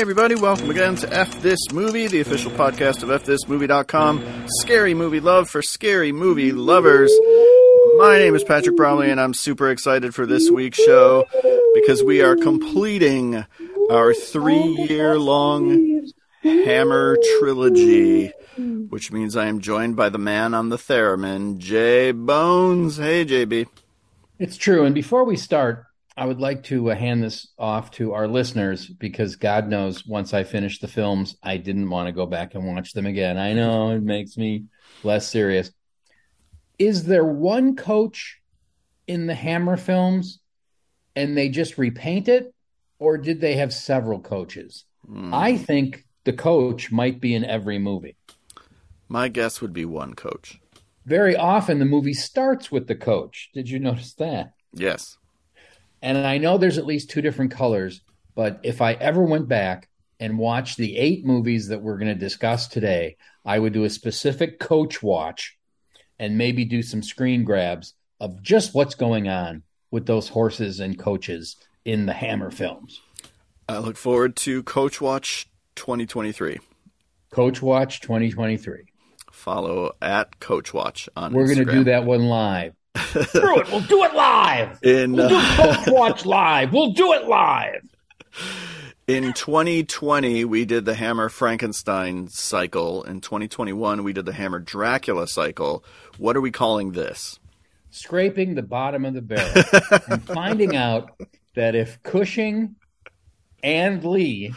Hey, everybody, welcome again to F This Movie, the official podcast of FThisMovie.com. Scary movie love for scary movie lovers. My name is Patrick Bromley, and I'm super excited for this week's show because we are completing our three year long Hammer trilogy, which means I am joined by the man on the theremin, Jay Bones. Hey, JB. It's true. And before we start, I would like to uh, hand this off to our listeners because God knows once I finished the films, I didn't want to go back and watch them again. I know it makes me less serious. Is there one coach in the Hammer films and they just repaint it, or did they have several coaches? Mm. I think the coach might be in every movie. My guess would be one coach. Very often the movie starts with the coach. Did you notice that? Yes. And I know there's at least two different colors, but if I ever went back and watched the eight movies that we're going to discuss today, I would do a specific coach watch and maybe do some screen grabs of just what's going on with those horses and coaches in the Hammer films. I look forward to Coach Watch 2023. Coach Watch 2023. Follow at Coach Watch on We're going to do that one live. Screw it. We'll do it live. In, we'll do uh, Watch live. We'll do it live. In 2020, we did the Hammer Frankenstein cycle. In 2021, we did the Hammer Dracula cycle. What are we calling this? Scraping the bottom of the barrel and finding out that if Cushing and Lee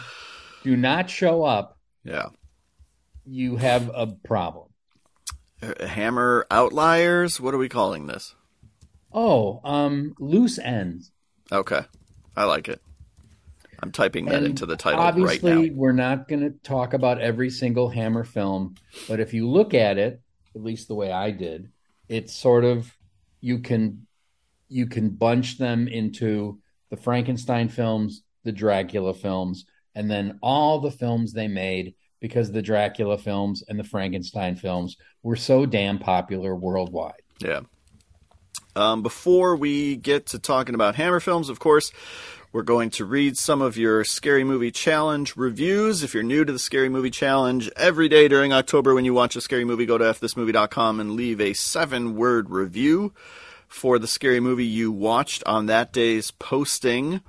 do not show up, yeah, you have a problem. Hammer outliers. What are we calling this? Oh, um, loose ends. Okay, I like it. I'm typing that and into the title obviously, right now. Obviously, we're not going to talk about every single Hammer film, but if you look at it, at least the way I did, it's sort of you can you can bunch them into the Frankenstein films, the Dracula films, and then all the films they made because the Dracula films and the Frankenstein films were so damn popular worldwide. Yeah. Um, before we get to talking about Hammer films, of course, we're going to read some of your Scary Movie Challenge reviews. If you're new to the Scary Movie Challenge, every day during October when you watch a scary movie, go to fthismovie.com and leave a seven word review for the scary movie you watched on that day's posting.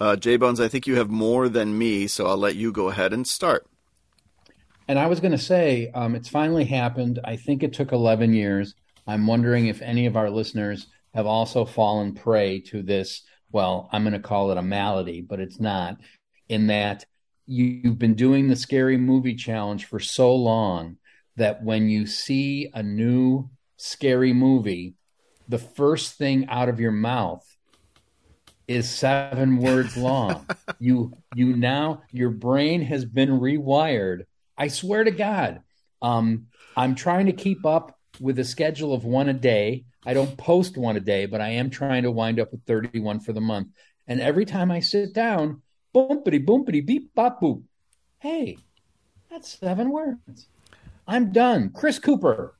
Uh, J Bones, I think you have more than me, so I'll let you go ahead and start. And I was going to say, um, it's finally happened. I think it took 11 years. I'm wondering if any of our listeners have also fallen prey to this. Well, I'm going to call it a malady, but it's not, in that you've been doing the scary movie challenge for so long that when you see a new scary movie, the first thing out of your mouth is seven words long. you you now your brain has been rewired I swear to God, um, I'm trying to keep up with a schedule of one a day. I don't post one a day, but I am trying to wind up with 31 for the month. And every time I sit down, boompity boompity beep bop boop. Hey, that's seven words. I'm done. Chris Cooper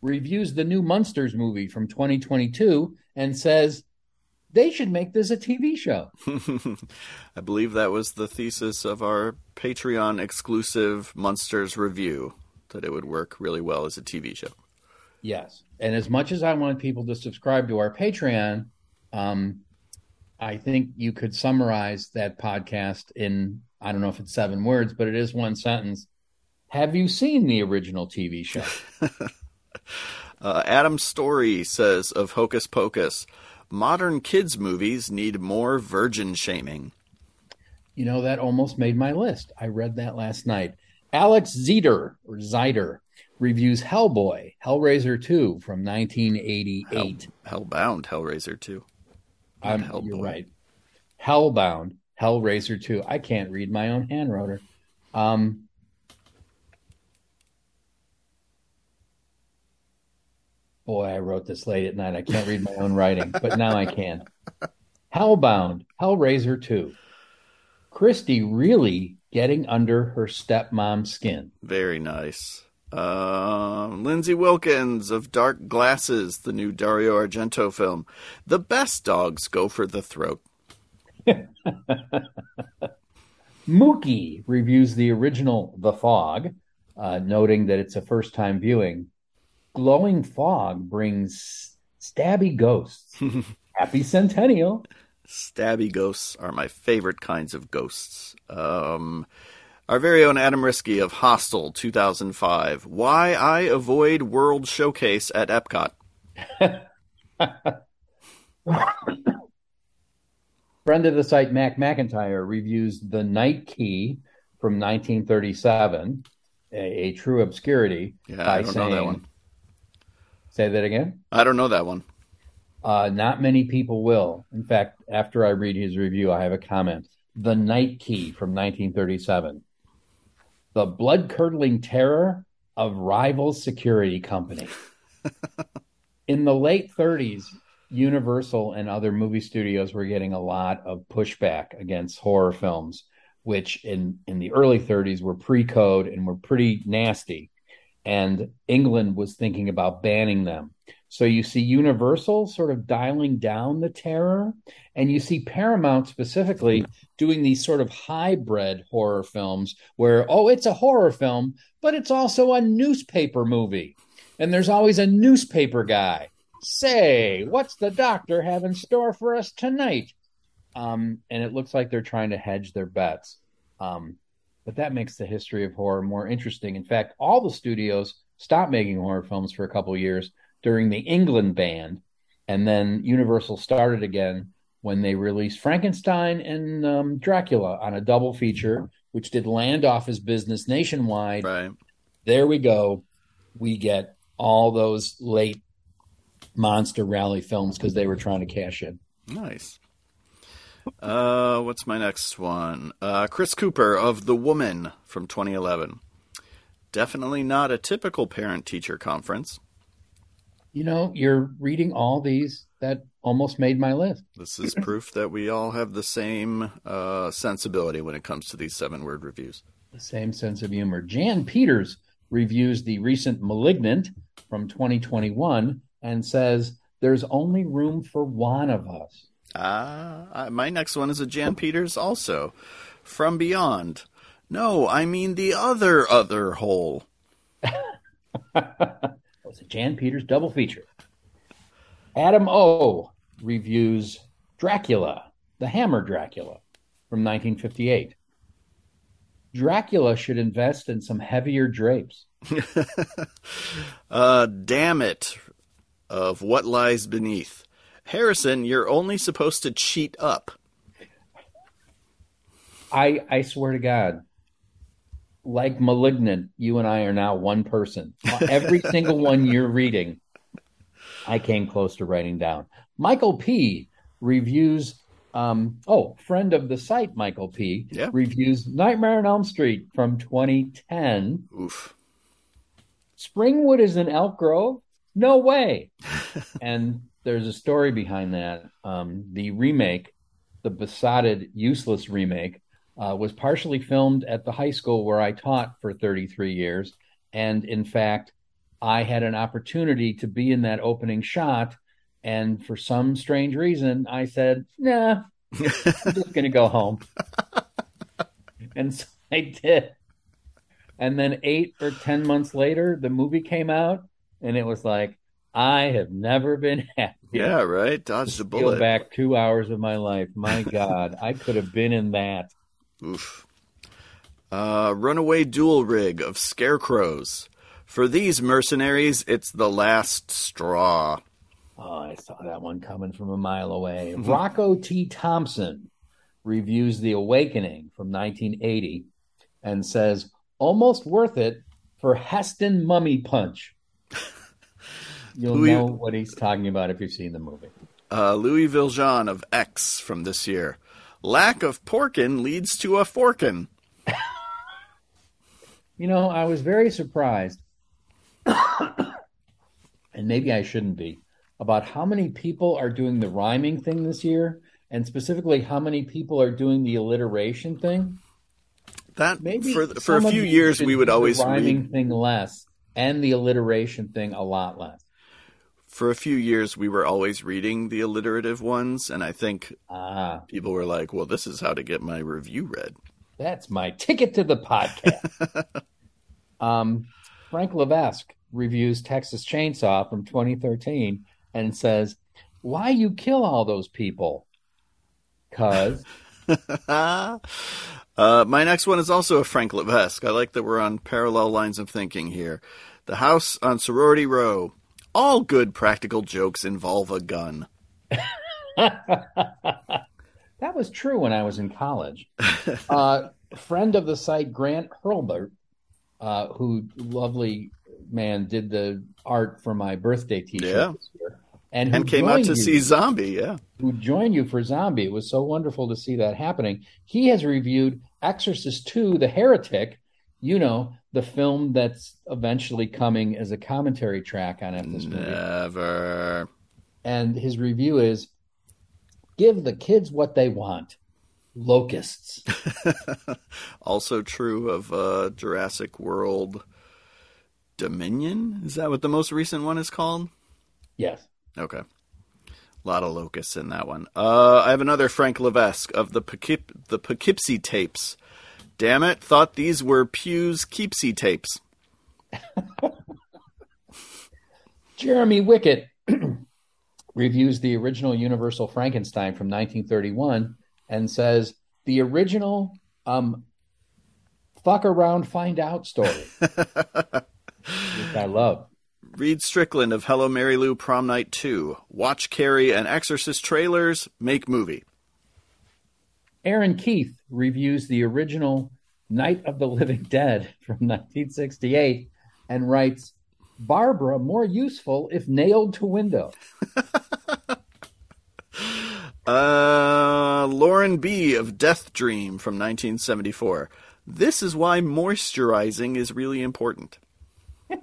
reviews the new Munsters movie from 2022 and says they should make this a TV show. I believe that was the thesis of our Patreon exclusive Munsters review that it would work really well as a TV show. Yes. And as much as I want people to subscribe to our Patreon, um, I think you could summarize that podcast in, I don't know if it's seven words, but it is one sentence. Have you seen the original TV show? uh, Adam Story says of Hocus Pocus modern kids' movies need more virgin shaming. You know, that almost made my list. I read that last night. Alex Zeter or Zider reviews Hellboy, Hellraiser 2 from 1988. Hell, Hellbound, Hellraiser 2. I'm, you're right. Hellbound, Hellraiser 2. I can't read my own handwriter. Um, Boy, I wrote this late at night. I can't read my own writing, but now I can. Hellbound, Hellraiser 2. Christy really getting under her stepmom's skin. Very nice. Uh, Lindsay Wilkins of Dark Glasses, the new Dario Argento film. The best dogs go for the throat. Mookie reviews the original The Fog, uh, noting that it's a first time viewing. Glowing Fog brings stabby ghosts. Happy Centennial. Stabby ghosts are my favorite kinds of ghosts. Um, our very own Adam Riske of Hostel 2005. Why I avoid World Showcase at Epcot. Friend of the site, Mac McIntyre, reviews The Night Key from 1937, a, a true obscurity. Yeah, I don't saying, know that one. Say that again? I don't know that one. Uh, not many people will. In fact, after I read his review, I have a comment. The Night Key from 1937. The blood curdling terror of rival security company. In the late 30s, Universal and other movie studios were getting a lot of pushback against horror films, which in, in the early 30s were pre code and were pretty nasty. And England was thinking about banning them. So you see Universal sort of dialing down the terror, and you see Paramount specifically doing these sort of hybrid horror films where, oh, it's a horror film, but it's also a newspaper movie. And there's always a newspaper guy. Say, what's the doctor have in store for us tonight? Um, and it looks like they're trying to hedge their bets. Um, but that makes the history of horror more interesting. In fact, all the studios stopped making horror films for a couple years during the England ban, and then Universal started again when they released Frankenstein and um, Dracula on a double feature, which did land off his business nationwide. Right. There we go. We get all those late monster rally films because they were trying to cash in. Nice. Uh, what's my next one? Uh, Chris Cooper of The Woman from 2011. Definitely not a typical parent teacher conference you know, you're reading all these that almost made my list. This is proof that we all have the same uh, sensibility when it comes to these seven word reviews. The same sense of humor. Jan Peters reviews the recent Malignant from 2021 and says, There's only room for one of us. Ah, uh, my next one is a Jan Peters also. From Beyond. No, I mean the other other hole. was a Jan Peters double feature. Adam O reviews Dracula, the Hammer Dracula from 1958. Dracula should invest in some heavier drapes. uh, damn it, of what lies beneath. Harrison, you're only supposed to cheat up. I I swear to God, like Malignant, you and I are now one person. Every single one you're reading, I came close to writing down. Michael P. reviews. Um, oh, friend of the site, Michael P. Yeah. reviews Nightmare on Elm Street from 2010. Oof. Springwood is in Elk Grove? No way. and there's a story behind that. Um, the remake, the besotted, useless remake, uh, was partially filmed at the high school where I taught for 33 years. And in fact, I had an opportunity to be in that opening shot. And for some strange reason, I said, nah, I'm just going to go home. and so I did. And then eight or 10 months later, the movie came out, and it was like, I have never been happy. Yeah, right. Dodged the bullet. back two hours of my life. My God, I could have been in that. Oof. Uh, runaway dual rig of scarecrows. For these mercenaries, it's the last straw. Oh, I saw that one coming from a mile away. Rocco T. Thompson reviews The Awakening from 1980 and says, almost worth it for Heston Mummy Punch. You'll Louis, know what he's talking about if you've seen the movie. Uh, Louis Viljean of X from this year. Lack of porkin leads to a forkin. you know, I was very surprised, and maybe I shouldn't be, about how many people are doing the rhyming thing this year, and specifically how many people are doing the alliteration thing. That maybe for for a few years we would always rhyming read... thing less and the alliteration thing a lot less for a few years we were always reading the alliterative ones and i think ah. people were like well this is how to get my review read That's my ticket to the podcast. um, Frank Levesque reviews Texas Chainsaw from 2013 and says, Why you kill all those people? Cause. uh, my next one is also a Frank Levesque. I like that we're on parallel lines of thinking here. The House on Sorority Row. All good practical jokes involve a gun. That was true when I was in college. uh, friend of the site, Grant Hurlbert, uh, who lovely man did the art for my birthday T-shirt Yeah. year, and, who And came out to you- see Zombie, yeah. who joined you for Zombie. It was so wonderful to see that happening. He has reviewed Exorcist 2, The Heretic, you know, the film that's eventually coming as a commentary track on it this movie. Never. And his review is give the kids what they want. Locusts. Also true of uh, Jurassic World Dominion. Is that what the most recent one is called? Yes. Okay. A lot of locusts in that one. Uh, I have another Frank Levesque of the Poughkeep- the Poughkeepsie tapes. Damn it! Thought these were Pew's Keepsy tapes. Jeremy Wickett reviews the original Universal Frankenstein from 1931 and says the original um, fuck around, find out story, which I love. Reed Strickland of Hello Mary Lou Prom Night 2. Watch Carrie and Exorcist trailers. Make movie. Aaron Keith reviews the original Night of the Living Dead from 1968 and writes Barbara more useful if nailed to window. Uh, Lauren B. of Death Dream from 1974. This is why moisturizing is really important.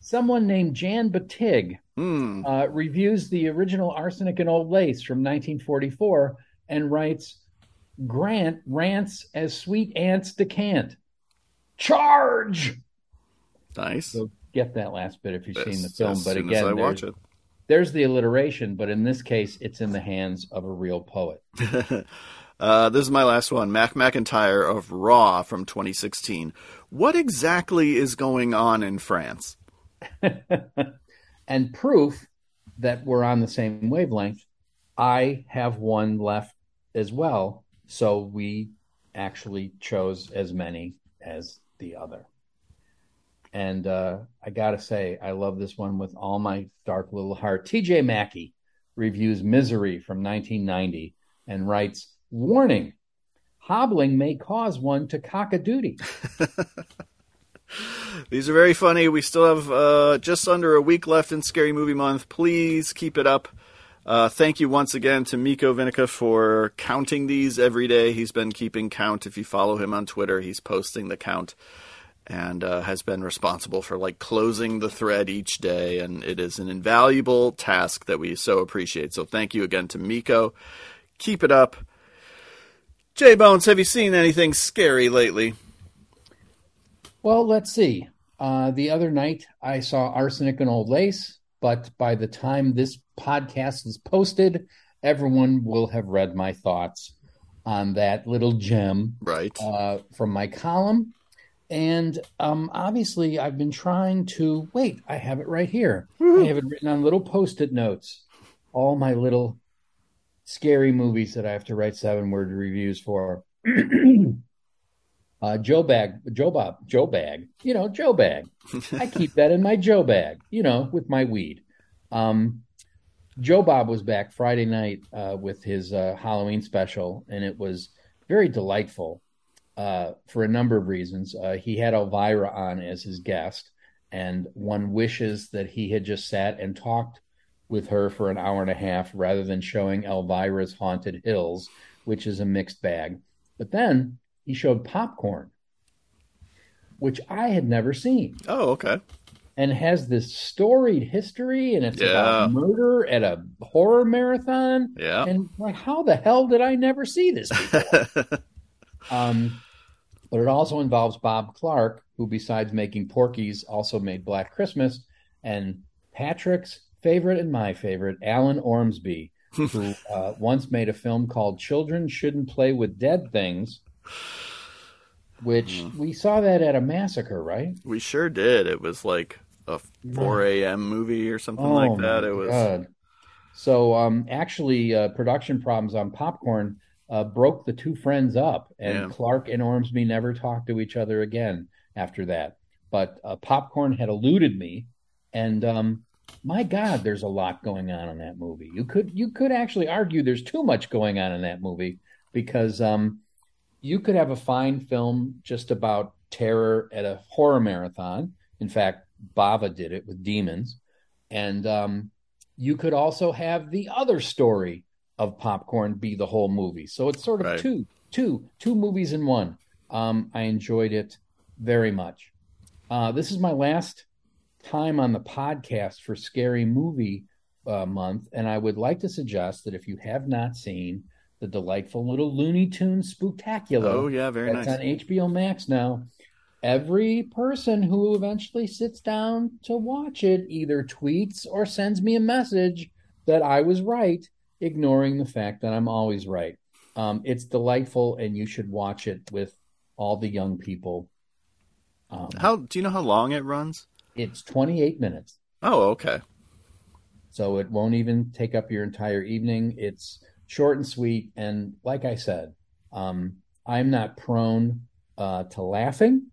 Someone named Jan Batig Hmm. uh, reviews the original Arsenic and Old Lace from 1944 and writes Grant rants as sweet ants decant. Charge! Nice. So get that last bit if you've seen the film. as But again, as I watch there's, it. there's the alliteration, but in this case, it's in the hands of a real poet. Uh, this is my last one. Mac McIntyre of Raw from 2016. What exactly is going on in France? and proof that we're on the same wavelength, I have one left as well. So we actually chose as many as the other. And uh, I got to say, I love this one with all my dark little heart. TJ Mackey reviews Misery from 1990 and writes Warning, hobbling may cause one to cock a duty. These are very funny. We still have uh, just under a week left in Scary Movie Month. Please keep it up. Uh, thank you once again to Miko Vinica for counting these every day. He's been keeping count. If you follow him on Twitter, he's posting the count and uh, has been responsible for like closing the thread each day. And it is an invaluable task that we so appreciate. So thank you again to Miko. Keep it up. J Bones, have you seen anything scary lately? Well, let's see. Uh, the other night I saw Arsenic and Old Lace, but by the time this podcast is posted, everyone will have read my thoughts on that little gem Right. uh, from my column. And um, obviously, I've been trying to wait. I have it right here. I have it written on little post it notes. All my little scary movies that I have to write seven word reviews for. uh, Joe Bag, Joe Bob, Joe Bag, you know, Joe Bag. I keep that in my Joe Bag, you know, with my weed. Um, Joe Bob was back Friday night uh, with his uh, Halloween special, and it was very delightful uh, for a number of reasons. Uh, he had Elvira on as his guest, and one wishes that he had just sat and talked with her for an hour and a half rather than showing Elvira's Haunted Hills, which is a mixed bag. But then he showed Popcorn, which I had never seen Oh, okay. and has this storied history and it's Yeah. about murder at a horror marathon Yeah. and like how the hell did i never see this before um but it also involves bob clark who besides making porky's also made black christmas and patrick's favorite and my favorite alan ormsby who uh, once made a film called Children Shouldn't Play with Dead Things, which mm. we saw that at a massacre, right? We sure did. It was like a 4 a.m. movie or something oh, like that. It was. God. So, um, actually, uh, production problems on Popcorn uh, broke the two friends up, and yeah. Clark and Ormsby never talked to each other again after that. But uh, Popcorn had eluded me, and um, my God, there's a lot going on in that movie. You could you could actually argue there's too much going on in that movie because um, you could have a fine film just about terror at a horror marathon. In fact, Bava did it with Demons, and um, you could also have the other story of popcorn be the whole movie. So it's sort of right. two, two, two movies in one. Um, I enjoyed it very much. Uh, this is my last time on the podcast for Scary Movie uh, Month, and I would like to suggest that if you have not seen the delightful little Looney Tunes Spooktacular, oh yeah, very that's nice on HBO Max now. Every person who eventually sits down to watch it either tweets or sends me a message that I was right, ignoring the fact that I'm always right. Um, it's delightful, and you should watch it with all the young people. Um, how do you know how long it runs? It's 28 minutes. Oh, okay. So it won't even take up your entire evening. It's short and sweet, and like I said, um, I'm not prone uh, to laughing,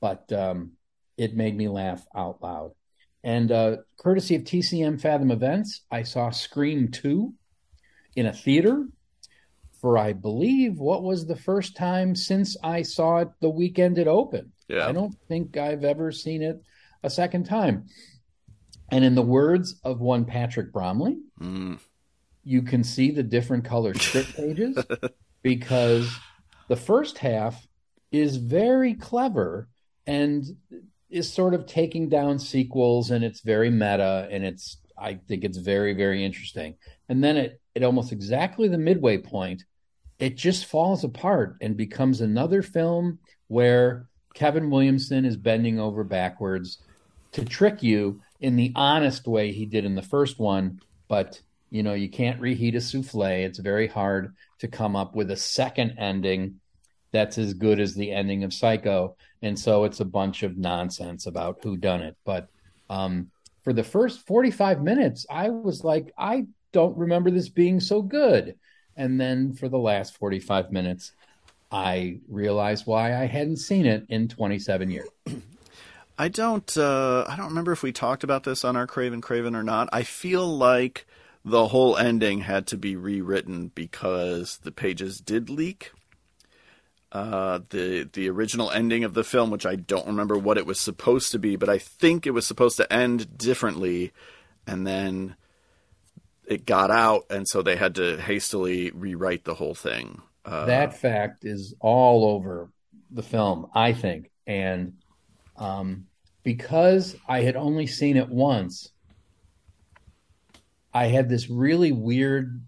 but um, it made me laugh out loud. And uh, courtesy of TCM Fathom Events, I saw Scream 2 in a theater for, I believe, what was the first time since I saw it the weekend it opened. Yeah. I don't think I've ever seen it a second time. And in the words of one Patrick Bromley, mm. You can see the different color script pages because the first half is very clever and is sort of taking down sequels and it's very meta and it's I think it's very very interesting. And then it at almost exactly the midway point, it just falls apart and becomes another film where Kevin Williamson is bending over backwards to trick you in the honest way he did in the first one, but you know, you can't reheat a souffle. It's very hard to come up with a second ending that's as good as the ending of Psycho. And so it's a bunch of nonsense about who done it. But um, for the first 45 minutes, I was like, I don't remember this being so good. And then for the last 45 minutes, I realized why I hadn't seen it in 27 years. I don't. Uh, I don't remember if we talked about this on our Craven Craven or not. I feel like the whole ending had to be rewritten because the pages did leak uh, the the original ending of the film, which I don't remember what it was supposed to be, but I think it was supposed to end differently, and then it got out, and so they had to hastily rewrite the whole thing. Uh, that fact is all over the film, I think, and um, because I had only seen it once, I had this really weird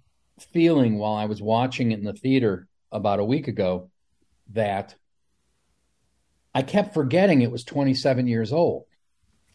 feeling while I was watching it in the theater about a week ago that I kept forgetting it was 27 years old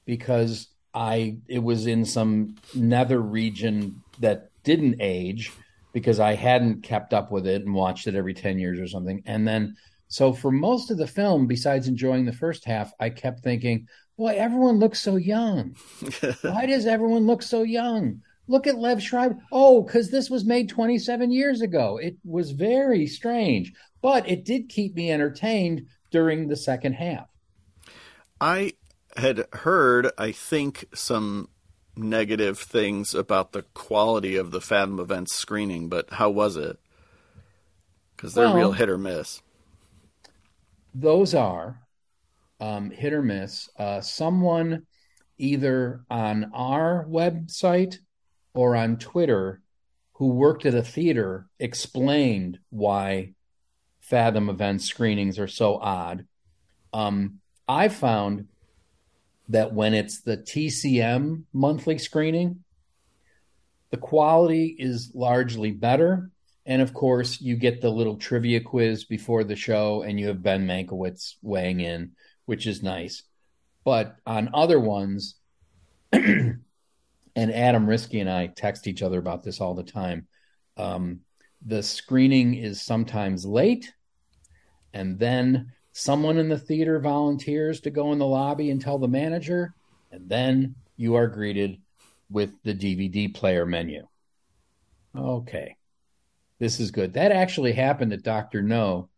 because I it was in some nether region that didn't age because I hadn't kept up with it and watched it every 10 years or something. And then so for most of the film, besides enjoying the first half, I kept thinking, boy, everyone looks so young. Why does everyone look so young? Look at Liev Schreiber. Oh, because this was made 27 years ago. It was very strange but it did keep me entertained during the second half. I had heard, I think, some negative things about the quality of the Fathom Events screening, but how was it? Because they're well, real hit or miss. Those are um, hit or miss. Uh, someone either on our website or on Twitter who worked at a theater explained why Fathom event screenings are so odd. Um, I found that when it's the TCM monthly screening, the quality is largely better. And of course, you get the little trivia quiz before the show, and you have Ben Mankiewicz weighing in, which is nice. But on other ones, and Adam Riske and I text each other about this all the time. Um, the screening is sometimes late, and then someone in the theater volunteers to go in the lobby and tell the manager, and then you are greeted with the DVD player menu. Okay, this is good. That actually happened at Dr. No.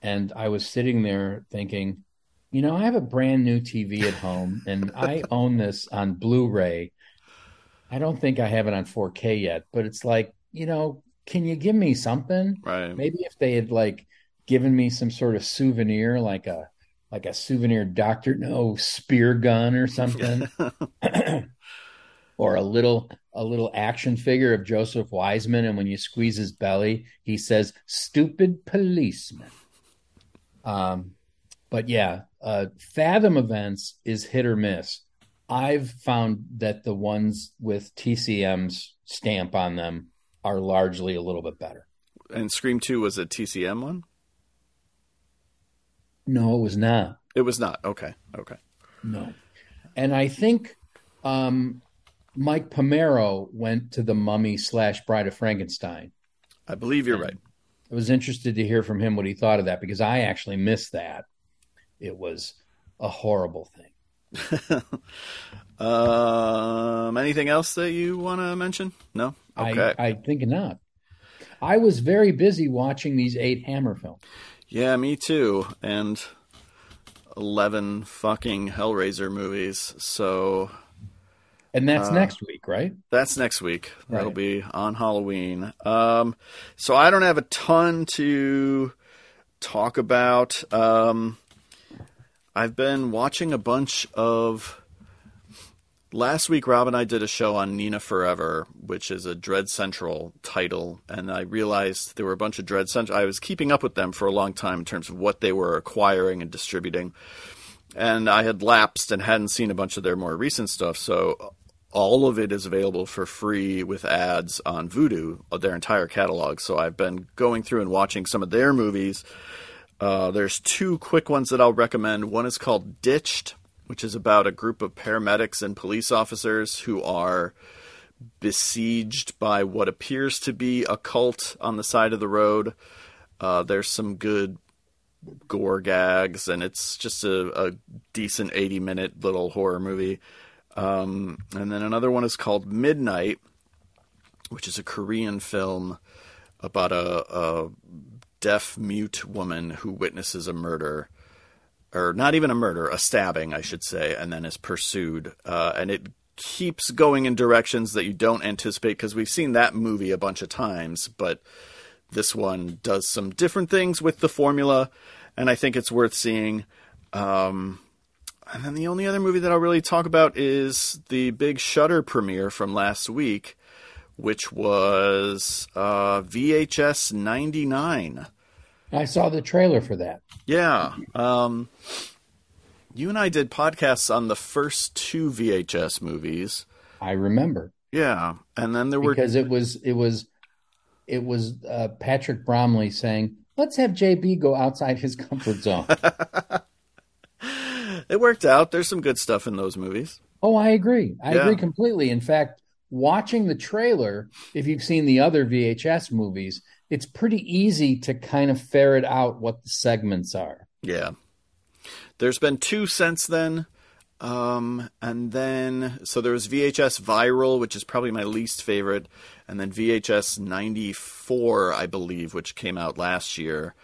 And I was sitting there thinking, you know, I have a brand new TV at home and I own this on Blu ray. I don't think I have it on 4K yet, but it's like, you know, can you give me something? Right. Maybe if they had like given me some sort of souvenir, like a like a souvenir Doctor No spear gun or something, or a little a little action figure of Joseph Wiseman, and when you squeeze his belly, he says "stupid policeman." Um, but yeah, uh, Fathom events is hit or miss. I've found that the ones with TCM's stamp on them are largely a little bit better. And Scream 2 was a TCM one? No, it was not. It was not. Okay. Okay. No. And I think um, Mike Pomero went to the Mummy slash Bride of Frankenstein. I believe you're right. I was interested to hear from him what he thought of that because I actually missed that. It was a horrible thing. um, anything else that you want to mention? No. Okay. I, I think not. I was very busy watching these eight Hammer films. Yeah, me too. And 11 fucking Hellraiser movies. So. And that's uh, next week, right? That's next week. Right. That'll be on Halloween. Um, so I don't have a ton to talk about. Um, I've been watching a bunch of. Last week, Rob and I did a show on Nina Forever, which is a Dread Central title, and I realized there were a bunch of Dread Central. I was keeping up with them for a long time in terms of what they were acquiring and distributing, and I had lapsed and hadn't seen a bunch of their more recent stuff. So all of it is available for free with ads on Vudu, uh, their entire catalog. So I've been going through and watching some of their movies uh, there's two quick ones that I'll recommend. One is called Ditched, which is about a group of paramedics and police officers who are besieged by what appears to be a cult on the side of the road. Uh, there's some good gore gags, and it's just a, a decent 80 minute little horror movie. Um, and then another one is called Midnight, which is a Korean film about a, a deaf mute woman who witnesses a murder or not even a murder, a stabbing, I should say, and then is pursued. Uh, and it keeps going in directions that you don't anticipate because we've seen that movie a bunch of times, but this one does some different things with the formula, and I think it's worth seeing. Um, and then the only other movie that I'll really talk about is the big Shudder premiere from last week, which was uh, VHS 99. I saw the trailer for that. Yeah. Um, you and I did podcasts on the first two VHS movies. I remember. Yeah, and then there were because it was it was it was uh, Patrick Bromley saying, "Let's have JB go outside his comfort zone." it worked out. There's some good stuff in those movies. Oh, I agree. I yeah. agree completely. In fact, watching the trailer, if you've seen the other VHS movies, it's pretty easy to kind of ferret out what the segments are. Yeah. There's been two since then. Um, and then, so there was VHS Viral, which is probably my least favorite, and then VHS 94, I believe, which came out last year.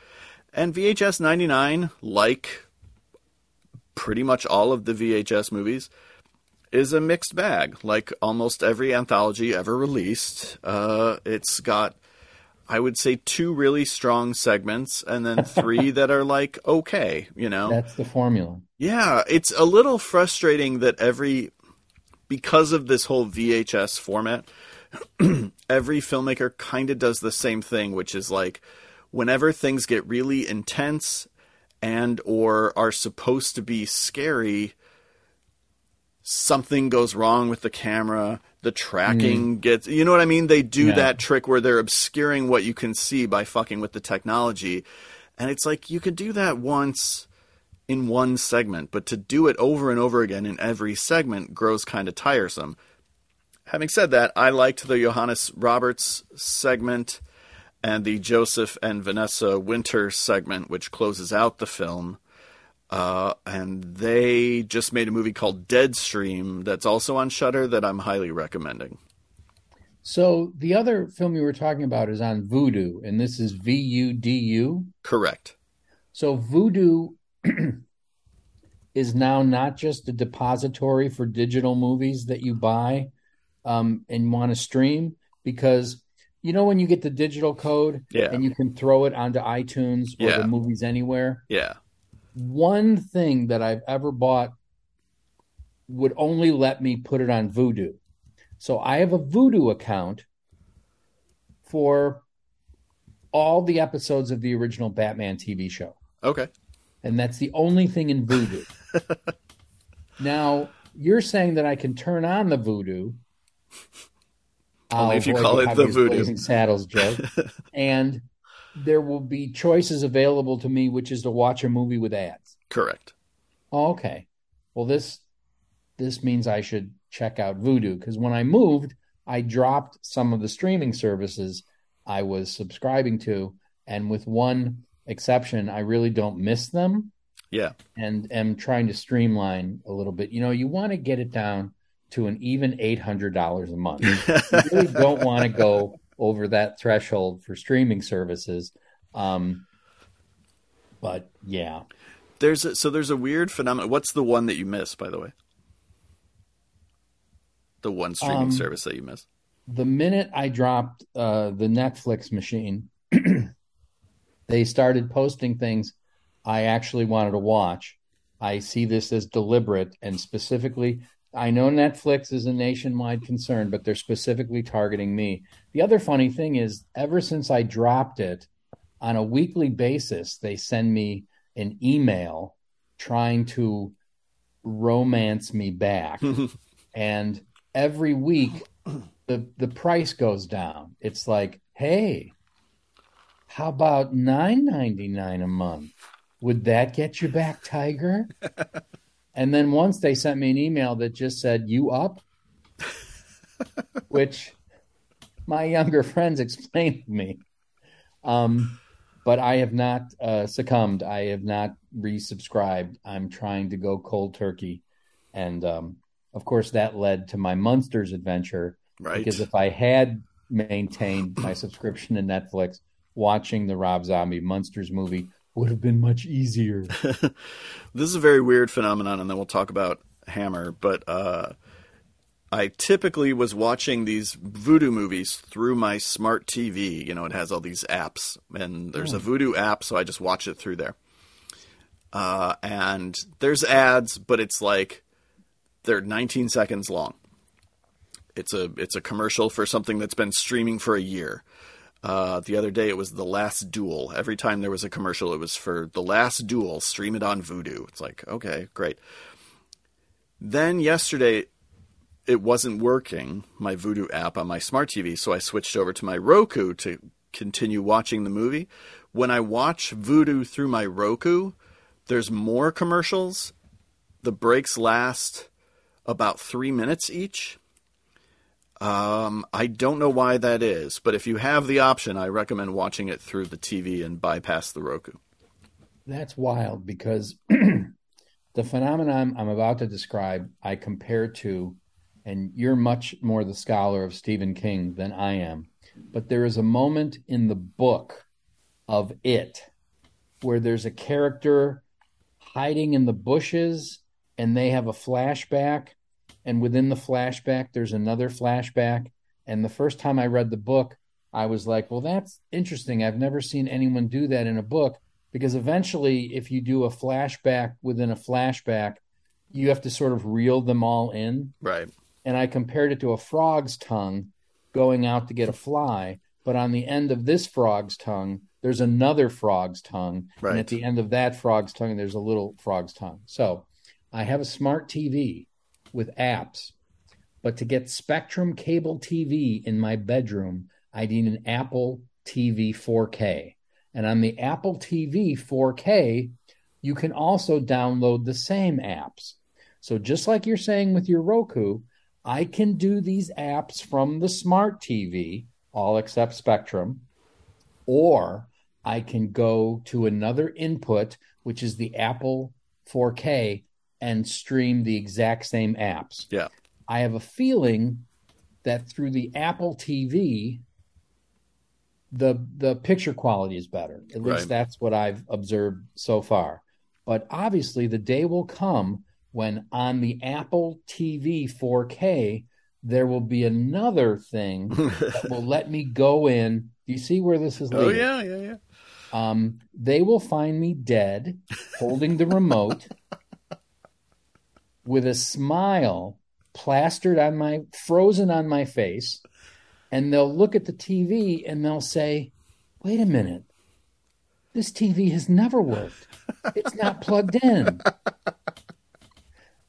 And VHS 99, like pretty much all of the VHS movies, is a mixed bag, like almost every anthology ever released. Uh, it's got, I would say, two really strong segments, and then three that are like okay, you know. That's the formula. Yeah, it's a little frustrating that every, because of this whole VHS format, every filmmaker kind of does the same thing, which is like, whenever things get really intense and or are supposed to be scary something goes wrong with the camera the tracking mm. gets you know what i mean they do yeah. that trick where they're obscuring what you can see by fucking with the technology and it's like you could do that once in one segment but to do it over and over again in every segment grows kind of tiresome Having said that, I liked the Johannes Roberts segment and the Joseph and Vanessa Winter segment, which closes out the film. Uh, and they just made a movie called Deadstream that's also on Shudder that I'm highly recommending. So the other film you were talking about is on Vudu, and this is V U D U. Correct. So Vudu is now not just a depository for digital movies that you buy um, and want to stream because you know when you get the digital code Yeah. and you can throw it onto iTunes or Yeah. the movies anywhere. Yeah. One thing that I've ever bought would only let me put it on Vudu. So I have a Vudu account for all the episodes of the original Batman TV show Okay. and that's the only thing in Vudu. now you're saying that I can turn on the voodoo. Only if oh, you call it the voodoo. Saddles joke, and there will be choices available to me, which is to watch a movie with ads. Correct. Oh, okay. Well, this this means I should check out Vudu because when I moved, I dropped some of the streaming services I was subscribing to, and with one exception, I really don't miss them Yeah. and am trying to streamline a little bit. You know, you want to get it down to an even eight hundred dollars a month. you really don't want to go over that threshold for streaming services. Um, but yeah, There's a, so there's a weird phenomenon. What's the one that you miss, by the way? The one streaming Um, service that you miss. the minute I dropped uh, the Netflix machine, they started posting things I actually wanted to watch. I see this as deliberate and specifically. I know Netflix is a nationwide concern, but they're specifically targeting me. The other funny thing is, ever since I dropped it, on a weekly basis, they send me an email trying to romance me back. and every week, the the price goes down. It's like, hey, how about nine ninety nine a month? Would that get you back, Tiger? and then once they sent me an email that just said, "You up?" which my younger friends explained to me. Um, but I have not uh, succumbed. I have not resubscribed. I'm trying to go cold turkey, and um, of course that led to my Munsters adventure Right. because if I had maintained my subscription to Netflix, watching the Rob Zombie Munsters movie would have been much easier. this is a very weird phenomenon, and then we'll talk about Hammer. But uh, I typically was watching these Vudu movies through my smart TV. You know, it has all these apps, and there's a Vudu app, so I just watch it through there. Uh, and there's ads, but it's like they're 19 seconds long. It's a it's a commercial for something that's been streaming for a year. Uh, the other day it was The Last Duel. Every time there was a commercial, it was for The Last Duel. Stream it on Vudu. It's like okay, great. Then yesterday, it wasn't working. My Vudu app on my smart TV, so I switched over to my Roku to continue watching the movie. When I watch Vudu through my Roku, there's more commercials. The breaks last about three minutes each. Um, I don't know why that is, but if you have the option, I recommend watching it through the TV and bypass the Roku. That's wild because the phenomenon I'm about to describe, I compare to, and you're much more the scholar of Stephen King than I am, but there is a moment in the book of it where there's a character hiding in the bushes and they have a flashback and within the flashback there's another flashback. And the first time i read the book i was like well that's interesting. I've never seen anyone do that in a book. Because eventually if you do a flashback within a flashback you have to sort of reel them all in. Right. and i compared it to a frog's tongue going out to get a fly. But on the end of this frog's tongue there's another frog's tongue. Right. and at the end of that frog's tongue there's a little frog's tongue. So i have a smart tv with apps but to get spectrum cable tv in my bedroom i need an apple tv 4k and on the apple tv 4k you can also download the same apps. So just like you're saying with your roku I can do these apps from the smart TV, all except Spectrum, or I can go to another input, which is the Apple 4K, and stream the exact same apps. Yeah. I have a feeling that through the Apple TV, the the picture quality is better. At least Right. that's what I've observed so far. But obviously, the day will come when on the Apple TV 4K there will be another thing that will let me go in. Do you see where this is oh yeah, yeah, yeah. Um, they will find me dead, holding the remote, with a smile plastered on my, frozen on my face, and they'll look at the TV and they'll say, "Wait a minute, this TV has never worked. It's not plugged in."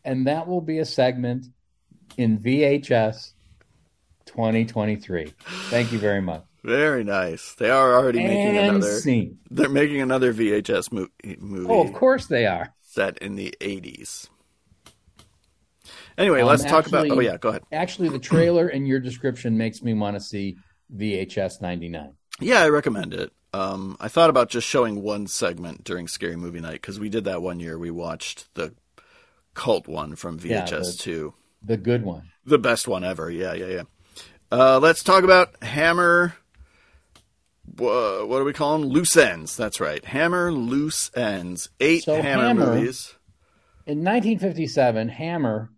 And that will be a segment in VHS 2023. Thank you very much. Very nice. They are already making another. scene. They're making another VHS movie Oh, of course they are. set in the eighties. Anyway, Um, let's talk about. Oh actually- yeah, go ahead. Actually, the trailer and your description makes me want to see VHS 99. Yeah, I recommend it. Um, I thought about just showing one segment during Scary Movie Night because we did that one year. We watched the cult one from Yeah, VHS the- two, The good one. the best one ever. Yeah, yeah, yeah. Uh, let's talk about Hammer. wha- What do we call them? Loose ends. That's right. Hammer loose ends. Eight So Hammer, Hammer- movies. In 1957, Hammer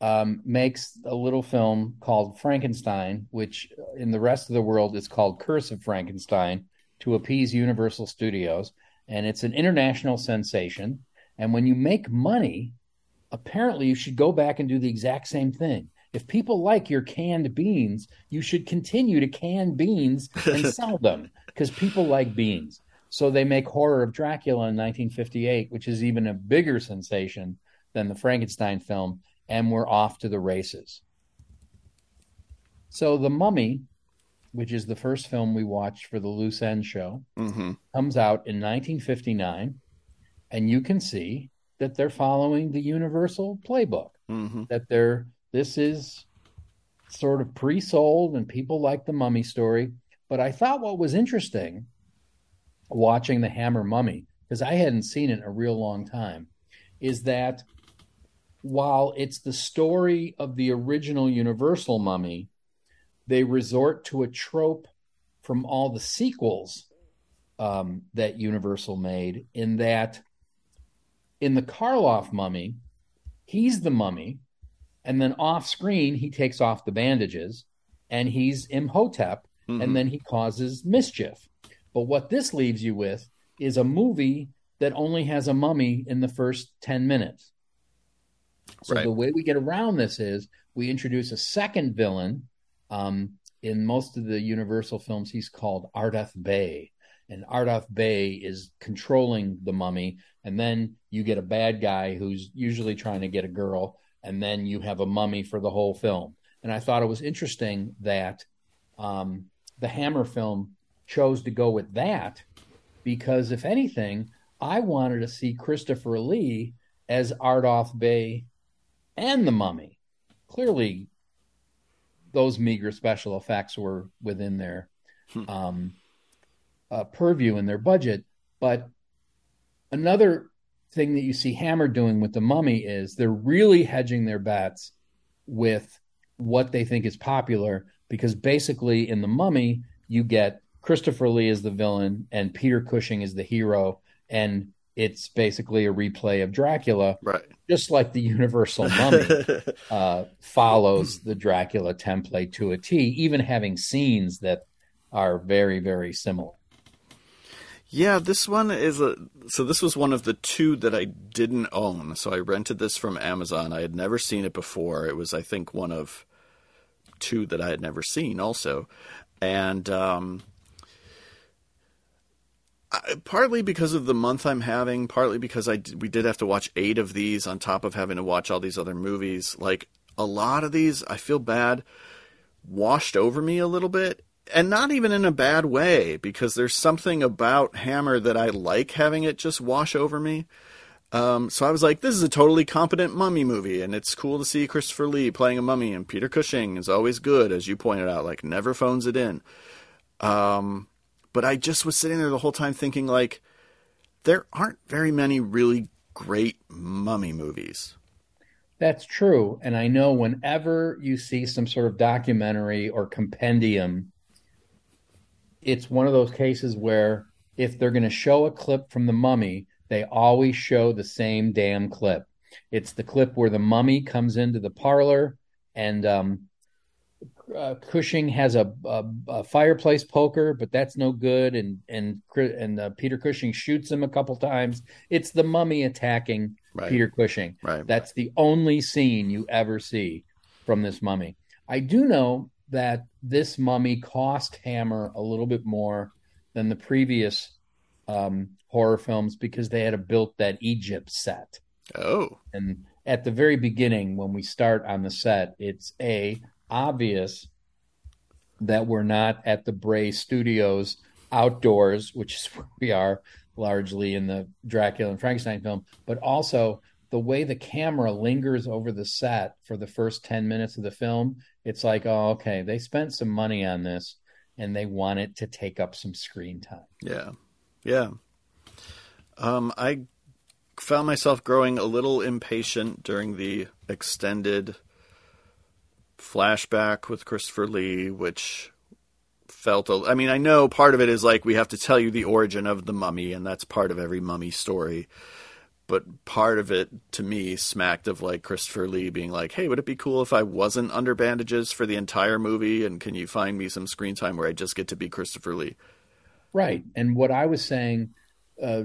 um, makes a little film called Frankenstein, which in the rest of the world is called Curse of Frankenstein to appease Universal Studios. And it's an international sensation. And when you make money, apparently you should go back and do the exact same thing. If people like your canned beans, you should continue to can beans and sell them because people like beans. So they make Horror of Dracula in 1958, which is even a bigger sensation than the Frankenstein film, and we're off to the races. So The Mummy, which is the first film we watched for the Loose End show, hmm comes out in 1959, and you can see that they're following the Universal playbook. hmm That they're this is sort of pre-sold, and people like the Mummy story. But I thought what was interesting watching the Hammer Mummy because I hadn't seen it in a real long time is that while it's the story of the original Universal Mummy, they resort to a trope from all the sequels um, that Universal made, in that in the Karloff mummy, he's the mummy, and then off screen, he takes off the bandages and he's Imhotep, Mhm. and then he causes mischief. But what this leaves you with is a movie that only has a mummy in the first 10 minutes. So Right. the way we get around this is we introduce a second villain. Um, in most of the Universal films, he's called Ardath Bey. And Ardath Bey is controlling the mummy. And then you get a bad guy who's usually trying to get a girl. And then you have a mummy for the whole film. And I thought it was interesting that um, the Hammer film chose to go with that because, if anything, I wanted to see Christopher Lee as Ardath Bey and the mummy. Clearly, those meager special effects were within their Hmm. um, uh, purview and their budget. But another thing that you see Hammer doing with the mummy is they're really hedging their bets with what they think is popular because basically in the mummy you get Christopher Lee as the villain and Peter Cushing is the hero and it's basically a replay of Dracula Right. just like the universal mummy uh, follows the Dracula template to a T, even having scenes that are very, very similar. Yeah, this one is a. So this was one of the two that I didn't own. So I rented this from Amazon. I had never seen it before. It was, I think, one of two that I had never seen, also, and um, partly because of the month I'm having, partly because I we did have to watch eight of these on top of having to watch all these other movies. Like a lot of these, I feel bad washed over me a little bit and not even in a bad way because there's something about hammer that i like having it just wash over me Um, so I was like, this is a totally competent mummy movie, and it's cool to see Christopher Lee playing a mummy, and Peter Cushing is always good, as you pointed out, like never phones it in. Um, but I just was sitting there the whole time thinking, like, there aren't very many really great mummy movies. That's true. And I know whenever you see some sort of documentary or compendium, it's one of those cases where if they're going to show a clip from the mummy, they always show the same damn clip. It's the clip where the mummy comes into the parlor and um, uh, Cushing has a, a, a, fireplace poker, but that's no good. And and and uh, Peter Cushing shoots him a couple times. It's the mummy attacking right. Peter Cushing. Right. That's the only scene you ever see from this mummy. I do know that this mummy cost Hammer a little bit more than the previous um, horror films because they had to build that Egypt set. Oh. And at the very beginning, when we start on the set, it's a obvious that we're not at the Bray Studios outdoors, which is where we are largely in the Dracula and Frankenstein film, but also the way the camera lingers over the set for the first 10 minutes of the film, it's like, oh, okay, they spent some money on this and they want it to take up some screen time. Yeah. Yeah. Um, I found myself growing a little impatient during the extended flashback with Christopher Lee, which felt. A, I mean, I know part of it is like we have to tell you the origin of the mummy, and that's part of every mummy story. But part of it, to me, smacked of like Christopher Lee being like, "Hey, would it be cool if I wasn't under bandages for the entire movie? And can you find me some screen time where I just get to be Christopher Lee?" Right. And what I was saying uh,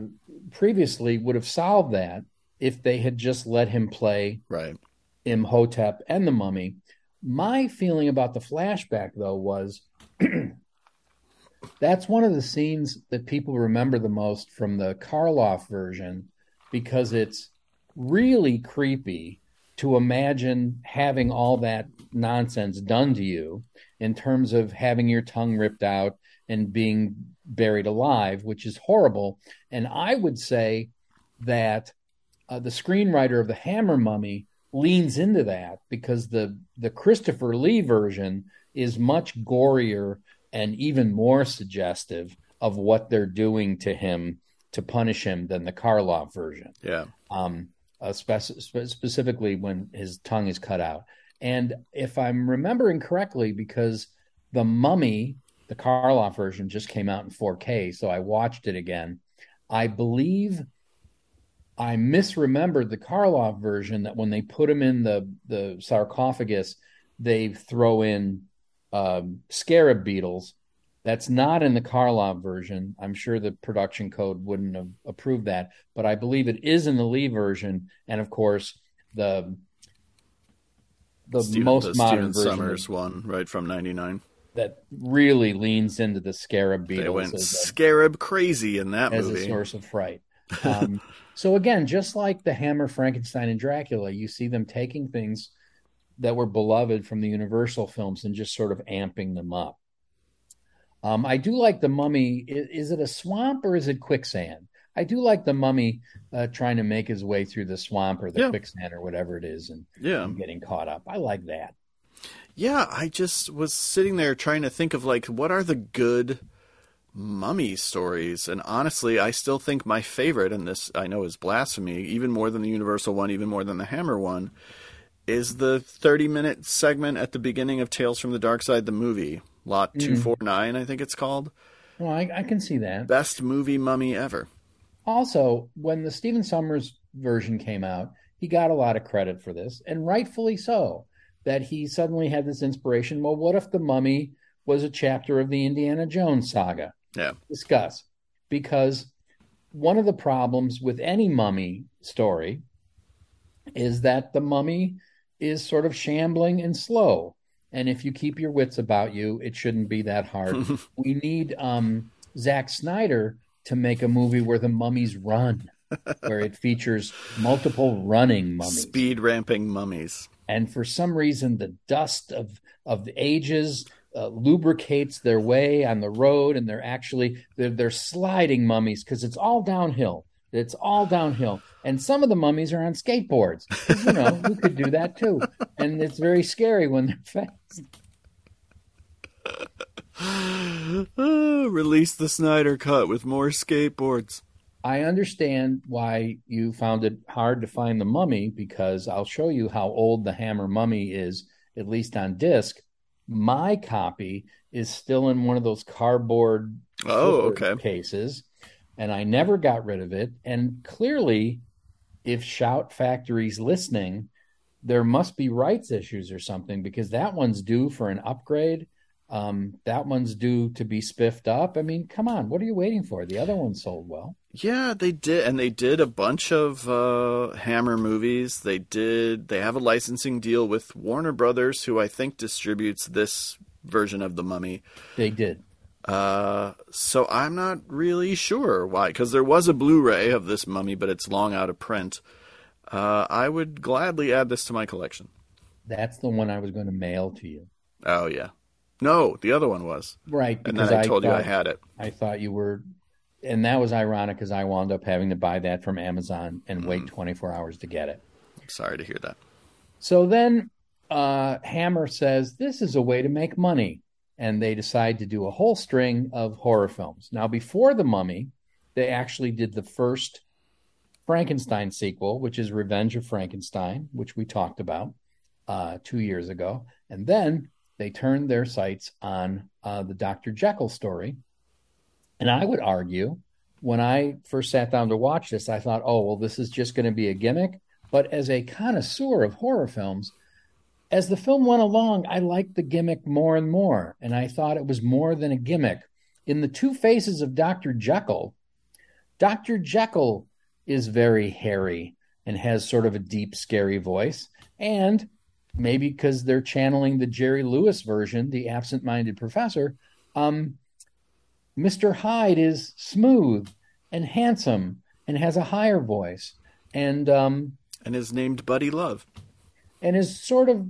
previously would have solved that if they had just let him play right Imhotep and the Mummy. My feeling about the flashback, though, was that's one of the scenes that people remember the most from the Karloff version because it's really creepy to imagine having all that nonsense done to you in terms of having your tongue ripped out and being buried alive, which is horrible. And I would say that uh, the screenwriter of the Hammer Mummy leans into that because the the Christopher Lee version is much gorier and even more suggestive of what they're doing to him to punish him than the Karloff version. Yeah. Um, uh, spe- specifically when his tongue is cut out. And if I'm remembering correctly, because the Mummy the Karloff version just came out in 4K, so I watched it again. I believe I misremembered the Karloff version that when they put him in the the sarcophagus, they throw in um, scarab beetles. That's not in the Karloff version. I'm sure the production code wouldn't have approved that, but I believe it is in the Lee version. And of course, the the Stephen, most the modern Stephen version Sommers one, right from '99 that really leans into the scarab beetles. They went scarab crazy in that as movie a source of fright. Um, so again, just like the Hammer, Frankenstein, and Dracula, you see them taking things that were beloved from the Universal films and just sort of amping them up. Um, I do like the Mummy. Is, is, it a swamp or is it quicksand? I do like the Mummy uh, trying to make his way through the swamp or the yeah. quicksand or whatever it is, and, yeah. and getting caught up. I like that. Yeah, I just was sitting there trying to think of like what are the good mummy stories and honestly i still think my favorite and this i know is blasphemy even more than the universal one even more than the hammer one is the 30 minute segment at the beginning of tales from the dark side the movie lot mm. 249 i think it's called well I, I, can see that best movie mummy ever also when the stephen sommers version came out he got a lot of credit for this and rightfully so that he suddenly had this inspiration. Well, what if the mummy was a chapter of the Indiana Jones saga? Yeah. Discuss. Because one of the problems with any mummy story is that the mummy is sort of shambling and slow. And if you keep your wits about you, it shouldn't be that hard. we need um, Zack Snyder to make a movie where the mummies run, where it features multiple running mummies, speed ramping mummies and for some reason the dust of of the ages uh, lubricates their way on the road and they're actually they're, they're sliding mummies because it's all downhill It's all downhill. And some of the mummies are on skateboards. You know, you could do that too. And it's very scary when they're fast. Release the Snyder Cut with more skateboards. I understand why you found it hard to find the mummy because I'll show you how old the Hammer mummy is, at least on disc. My copy is still in one of those cardboard oh, okay. cases, and I never got rid of it. And clearly, if Shout Factory's listening, there must be rights issues or something because that one's due for an upgrade. Um, that one's due to be spiffed up. I mean, come on, what are you waiting for? The other one sold well. Yeah, they did, and they did a bunch of uh, Hammer movies. They did. They have a licensing deal with Warner Brothers, who I think distributes this version of the Mummy. They did. Uh, so I'm not really sure why, because there was a Blu-ray of this Mummy, but it's long out of print. Uh, I would gladly add this to my collection. That's the one I was going to mail to you. Oh yeah, no, the other one was right. And then I, I told thought, you I had it. I thought you were and that was ironic because I wound up having to buy that from Amazon and mm. wait 24 hours to get it. I'm sorry to hear that. So then uh, Hammer says this is a way to make money, and they decide to do a whole string of horror films. Now, before The Mummy, they actually did the first Frankenstein sequel, which is Revenge of Frankenstein, which we talked about uh, two years ago, and then they turned their sights on uh, the Dr. Jekyll story, and I would argue when I first sat down to watch this, I thought, oh, well, this is just going to be a gimmick. But as a connoisseur of horror films, as the film went along, I liked the gimmick more and more. And I thought it was more than a gimmick. In the two faces of Dr. Jekyll, Dr. Jekyll is very hairy and has sort of a deep, scary voice. And maybe because they're channeling the Jerry Lewis version, the absent minded professor, um, Mr. Hyde is smooth and handsome and has a higher voice and um, and is named Buddy Love and is sort of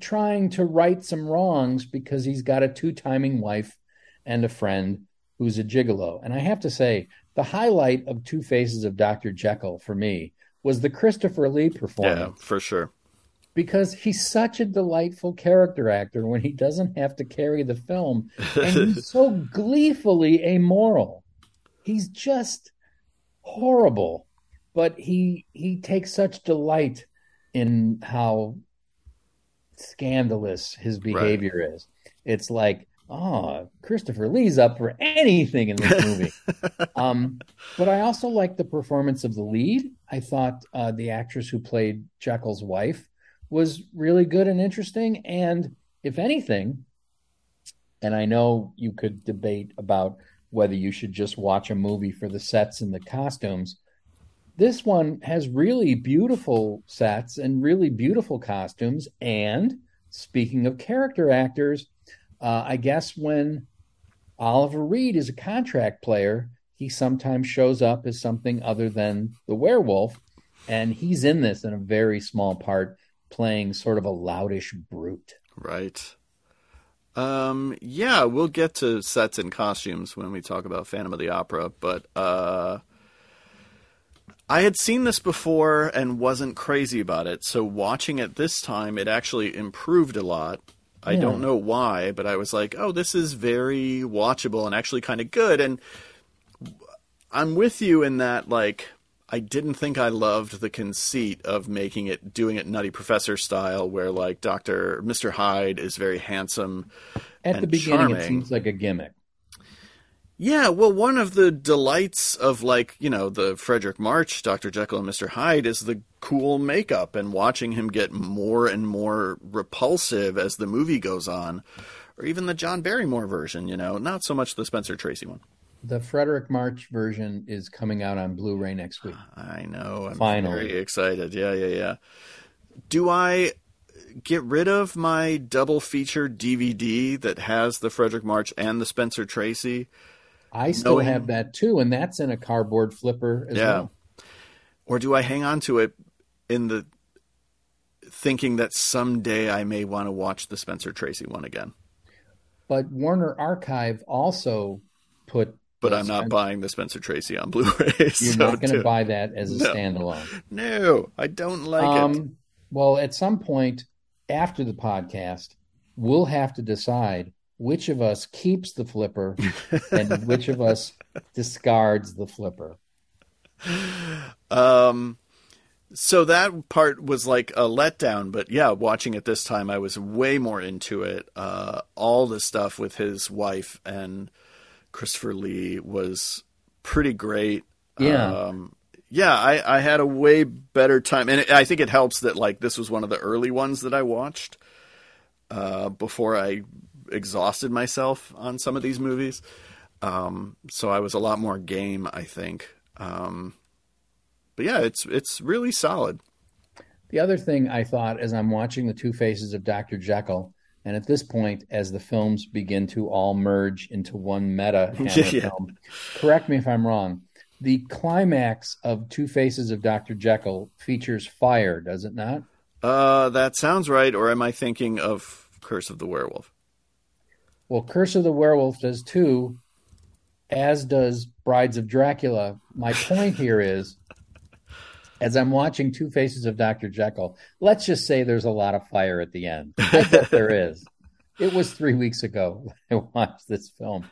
trying to right some wrongs because he's got a two-timing wife and a friend who's a gigolo. And I have to say, the highlight of Two Faces of Dr. Jekyll for me was the Christopher Lee performance. Yeah, for sure because he's such a delightful character actor when he doesn't have to carry the film and he's so gleefully amoral. He's just horrible but he he takes such delight in how scandalous his behavior right. is. It's like oh christopher lee's up for anything in this movie. Um, but i also like the performance of the lead. I thought uh, the actress who played jekyll's wife was really good and interesting. And if anything, and I know you could debate about whether you should just watch a movie for the sets and the costumes. This one has really beautiful sets and really beautiful costumes. And speaking of character actors, uh, I guess when Oliver Reed is a contract player, he sometimes shows up as something other than the werewolf. And he's in this in a very small part playing sort of a loudish brute. Right. Um, yeah, we'll get to sets and costumes when we talk about Phantom of the Opera, but uh, I had seen this before and wasn't crazy about it. So watching it this time, it actually improved a lot. I yeah. don't know why, but I was like, oh, this is very watchable and actually kind of good. And I'm with you in that, like, I didn't think I loved the conceit of making it doing it Nutty Professor style, where like Doctor Mister Hyde is very handsome. At the beginning, charming. it seems like a gimmick. Yeah, well, one of the delights of like you know the Fredric March, Doctor Jekyll and Mister Hyde is the cool makeup and watching him get more and more repulsive as the movie goes on, or even the John Barrymore version. You know, not so much the Spencer Tracy one. The Fredric March version is coming out on Blu-ray next week. I know. I'm Finally. very excited. Yeah, yeah, yeah. Do I get rid of my double feature DVD that has the Fredric March and the Spencer Tracy? I still knowing... have that too, and that's in a cardboard flipper as yeah. well. Or do I hang on to it in the thinking that someday I may want to watch the Spencer Tracy one again? But Warner Archive also put but I'm not buying the Spencer Tracy on Blu-ray. You're so not going to buy that as a no. standalone. No, I don't like um, it. Well, at some point after the podcast, we'll have to decide which of us keeps the flipper and which of us discards the flipper. Um, so that part was like a letdown, but yeah, watching it this time, I was way more into it. Uh, all the stuff with his wife and Christopher Lee was pretty great. Yeah. Um, yeah, I, I had a way better time, and it, I think it helps that like this was one of the early ones that I watched uh, before I exhausted myself on some of these movies. Um, so I was a lot more game, I think. Um, but yeah, it's it's really solid. The other thing I thought as I'm watching the two faces of Dr. Jekyll, and at this point, as the films begin to all merge into one meta yeah. film, correct me if I'm wrong. The climax of Two Faces of Dr. Jekyll features fire, does it not? Uh, that sounds right. Or am I thinking of Curse of the Werewolf? Well, Curse of the Werewolf does too, as does Brides of Dracula. My point here is as I'm watching Two Faces of Dr. Jekyll, let's just say there's a lot of fire at the end. I bet there is. It was three weeks ago I watched this film.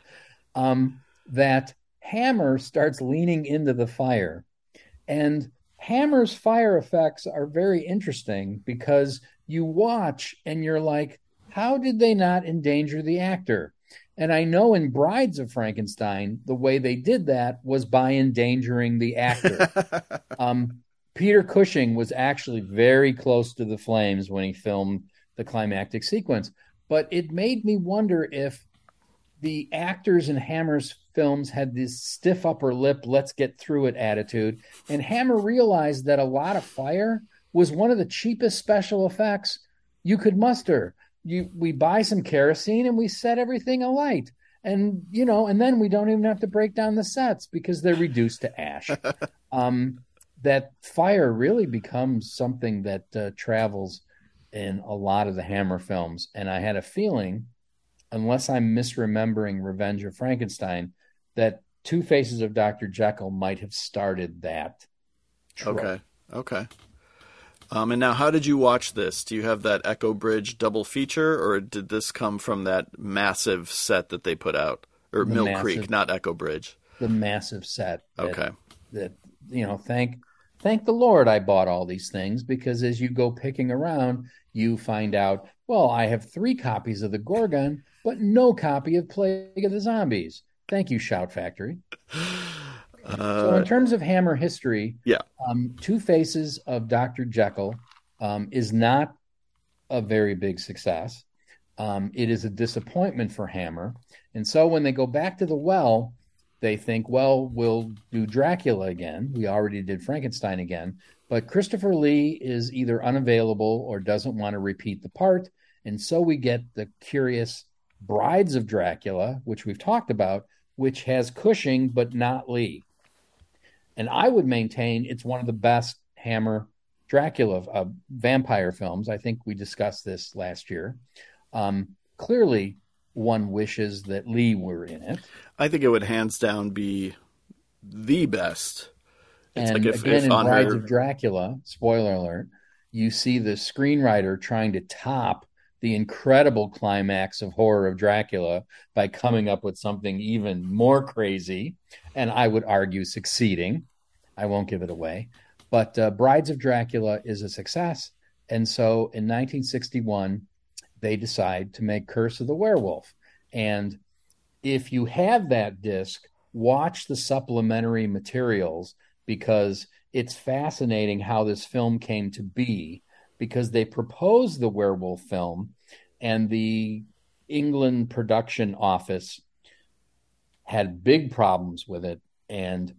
Um, that Hammer starts leaning into the fire. And Hammer's fire effects are very interesting because you watch and you're like, how did they not endanger the actor? And I know in Brides of Frankenstein, the way they did that was by endangering the actor. um, Peter Cushing was actually very close to the flames when he filmed the climactic sequence. But it made me wonder if the actors in Hammer's films had this stiff upper lip, let's get through it attitude. And Hammer realized that a lot of fire was one of the cheapest special effects you could muster. You we buy some kerosene and we set everything alight. And you know, and then we don't even have to break down the sets because they're reduced to ash. um, that fire really becomes something that uh, travels in a lot of the Hammer films. And I had a feeling, unless I'm misremembering Revenge of Frankenstein, that Two Faces of Dr. Jekyll might have started that. Trope. Okay. Okay. Um, and now, how did you watch this? Do you have that Echo Bridge double feature, or did this come from that massive set that they put out, or the Mill massive, Creek, not Echo Bridge? The massive set. That, okay. That you know, thank thank the Lord I bought all these things because as you go picking around, you find out, well, I have three copies of the Gorgon, but no copy of Plague of the Zombies. Thank you, Shout Factory. Uh, so, in terms of Hammer history, yeah, um, Two Faces of Dr. Jekyll um, is not a very big success. Um, it is a disappointment for Hammer. And so when they go back to the well, they think, well, we'll do Dracula again. We already did Frankenstein again. But Christopher Lee is either unavailable or doesn't want to repeat the part. And so we get the curious Brides of Dracula, which we've talked about, which has Cushing but not Lee. And I would maintain it's one of the best Hammer Dracula uh, vampire films. I think we discussed this last year. Um, clearly, one wishes that Lee were in it. I think it would hands down be the best. It's and like if, again, if in Brides her... of Dracula, spoiler alert, you see the screenwriter trying to top the incredible climax of horror of Dracula by coming up with something even more crazy, and I would argue succeeding. I won't give it away, but uh, Brides of Dracula is a success, and so in 1961 they decide to make Curse of the Werewolf. And if you have that disc, watch the supplementary materials because it's fascinating how this film came to be because they proposed the werewolf film and the England production office had big problems with it. And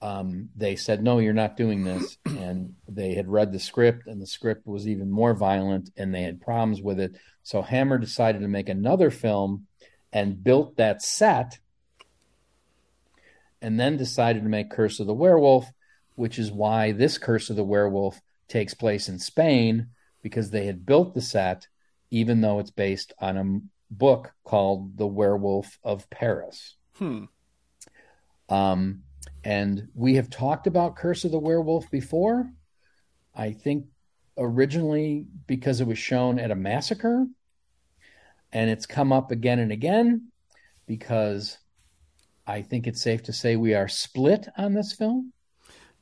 um, they said no you're not doing this. And they had read the script and the script was even more violent and they had problems with it so Hammer decided to make another film and built that set and then decided to make Curse of the Werewolf, which is why this Curse of the Werewolf takes place in Spain because they had built the set, even though it's based on a book called The Werewolf of Paris. Hmm. Um, and we have talked about Curse of the Werewolf before. I think originally because it was shown at a massacre, and it's come up again and again because I think it's safe to say we are split on this film.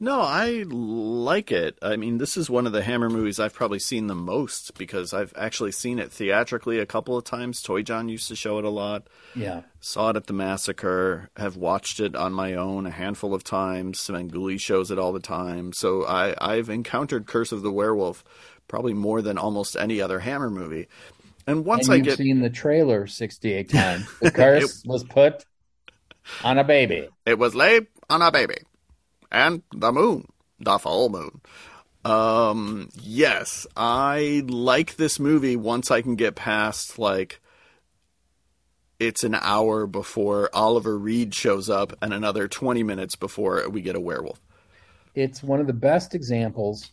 No, I like it. I mean, this is one of the Hammer movies I've probably seen the most because I've actually seen it theatrically a couple of times. Toy John used to show it a lot. Yeah. Saw it at the Massacre, have watched it on my own a handful of times. Svengoolie shows it all the time. So I, I've encountered Curse of the Werewolf probably more than almost any other Hammer movie. And once and I you've get seen the trailer 68 times. The curse was put on a baby. It was laid on a baby. And the moon. The full moon. Um, yes, I like this movie once I can get past, like, it's an hour before Oliver Reed shows up and another 20 minutes before we get a werewolf. It's one of the best examples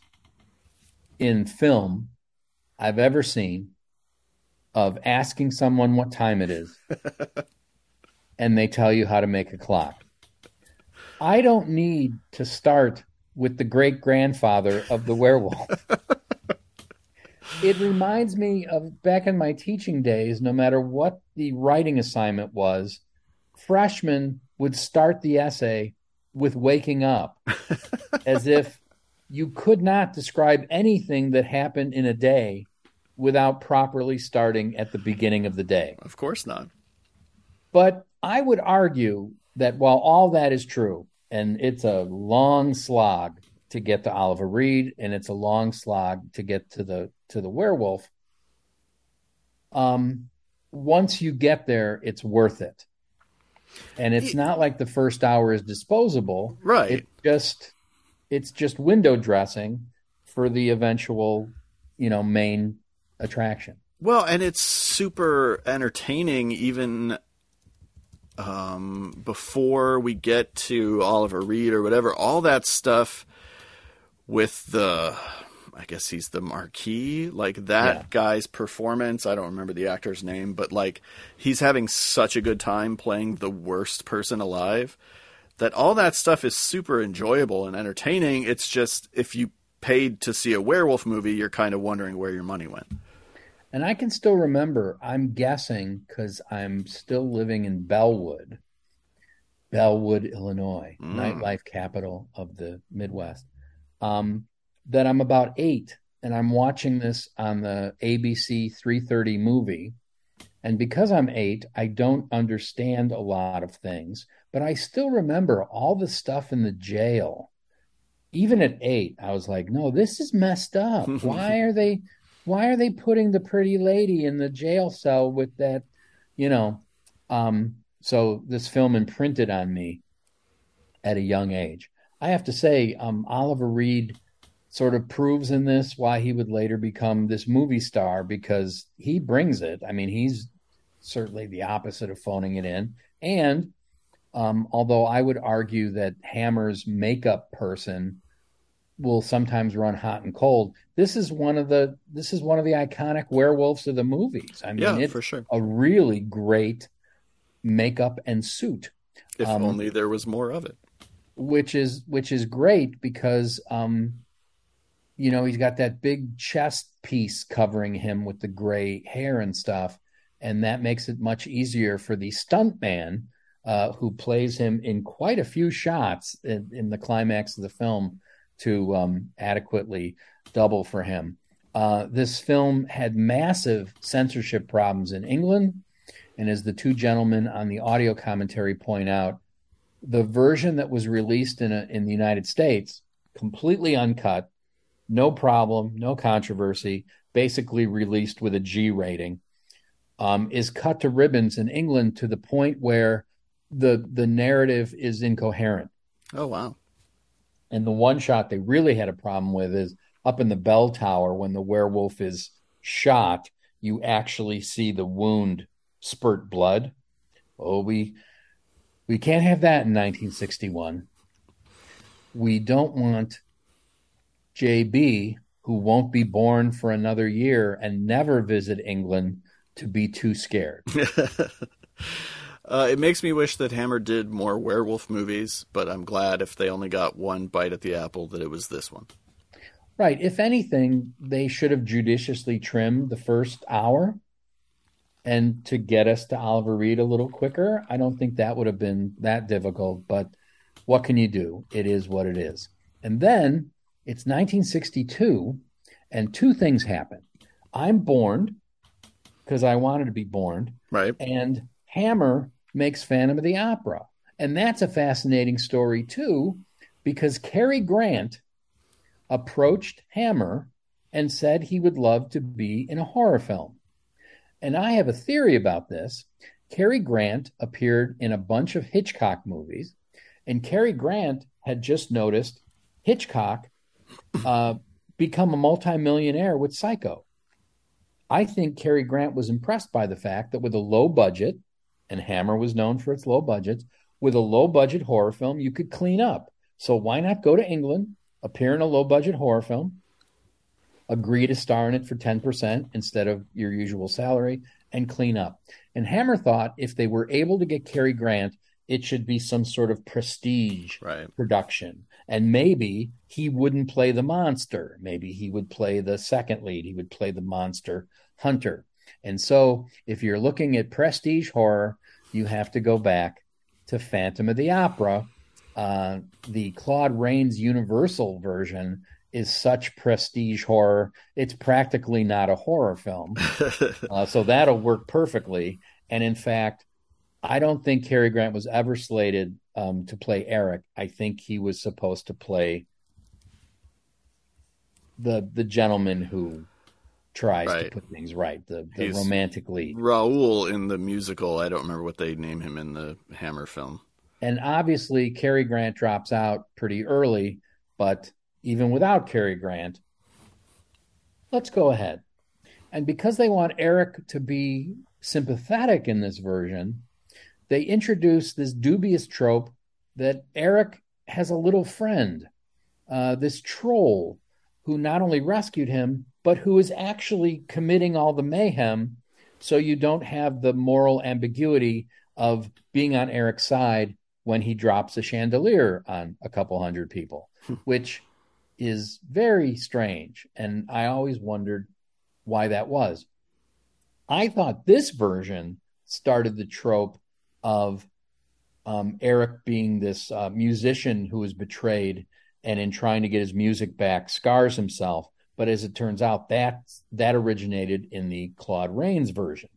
in film I've ever seen of asking someone what time it is and they tell you how to make a clock. I don't need to start with the great grandfather of the werewolf. it reminds me of back in my teaching days, no matter what the writing assignment was, freshmen would start the essay with waking up as if you could not describe anything that happened in a day without properly starting at the beginning of the day. Of course not. But I would argue that while all that is true, and it's a long slog to get to Oliver Reed, and it's a long slog to get to the to the werewolf. Um, once you get there, it's worth it, and it's not like the first hour is disposable. Right. It just it's just window dressing for the eventual, you know, main attraction. Well, and it's super entertaining even um, before we get to Oliver Reed or whatever. All that stuff with the, I guess he's the Marquis, like that Yeah. guy's performance. I don't remember the actor's name, but like he's having such a good time playing the worst person alive that all that stuff is super enjoyable and entertaining. It's just if you paid to see a werewolf movie, you're kind of wondering where your money went. And I can still remember, I'm guessing because I'm still living in Bellwood, Bellwood, Illinois, Mm. nightlife capital of the Midwest, um, that I'm about eight and I'm watching this on the ABC 330 movie. And because I'm eight, I don't understand a lot of things, but I still remember all the stuff in the jail. Even at eight, I was like, no, this is messed up. Why are they why are they putting the pretty lady in the jail cell with that, you know? Um, so this film imprinted on me at a young age. I have to say, um, Oliver Reed sort of proves in this why he would later become this movie star because he brings it. I mean, he's certainly the opposite of phoning it in. And um, although I would argue that Hammer's makeup person will sometimes run hot and cold, this is one of the this is one of the iconic werewolves of the movies. I mean, Yeah, it's for sure. a really great makeup and suit If Um, only there was more of it. which is which is great because um you know he's got that big chest piece covering him with the gray hair and stuff and that makes it much easier for the stuntman uh, who plays him in quite a few shots in, in the climax of the film to um, adequately double for him. Uh, this film had massive censorship problems in England, and as the two gentlemen on the audio commentary point out, the version that was released in a, in the United States, completely uncut, no problem, no controversy, basically released with a G rating, um, is cut to ribbons in England to the point where the the narrative is incoherent. Oh wow. And the one shot they really had a problem with is up in the bell tower when the werewolf is shot, you actually see the wound spurt blood. Oh, we we can't have that in 1961. We don't want JB, who won't be born for another year and never visit England, to be too scared. Uh, it makes me wish that Hammer did more werewolf movies, but I'm glad if they only got one bite at the apple that it was this one. Right. If anything, they should have judiciously trimmed the first hour and to get us to Oliver Reed a little quicker. I don't think that would have been that difficult, but what can you do? It is what it is. And then it's 1962, and two things happen. I'm born because I wanted to be born. Right. And Hammer makes Phantom of the Opera. And that's a fascinating story, too, because Cary Grant approached Hammer and said he would love to be in a horror film. And I have a theory about this. Cary Grant appeared in a bunch of Hitchcock movies, and Cary Grant had just noticed Hitchcock uh, become a multimillionaire with Psycho. I think Cary Grant was impressed by the fact that with a low budget, and Hammer was known for its low budgets, with a low budget horror film, you could clean up. So why not go to England, appear in a low budget horror film, agree to star in it for 10% instead of your usual salary, and clean up? And Hammer thought if they were able to get Cary Grant, it should be some sort of prestige right. production. And maybe he wouldn't play the monster. Maybe he would play the second lead. He would play the monster hunter. And so, if you're looking at prestige horror, you have to go back to Phantom of the Opera. Uh, the Claude Rains Universal version is such prestige horror; it's practically not a horror film. uh, so that'll work perfectly. And in fact, I don't think Cary Grant was ever slated um, to play Eric. I think he was supposed to play the the gentleman who tries right. to put things right, the, the romantic lead. Raoul in the musical, I don't remember what they name him in the Hammer film. And obviously, Cary Grant drops out pretty early, but even without Cary Grant, let's go ahead. And because they want Eric to be sympathetic in this version, they introduce this dubious trope that Eric has a little friend, uh, this troll, who not only rescued him, but who is actually committing all the mayhem. So you don't have the moral ambiguity of being on Eric's side when he drops a chandelier on a couple hundred people, hmm. which is very strange. And I always wondered why that was. I thought this version started the trope of um, Eric being this uh, musician who was betrayed and in trying to get his music back scars himself but as it turns out, that that originated in the Claude Rains version.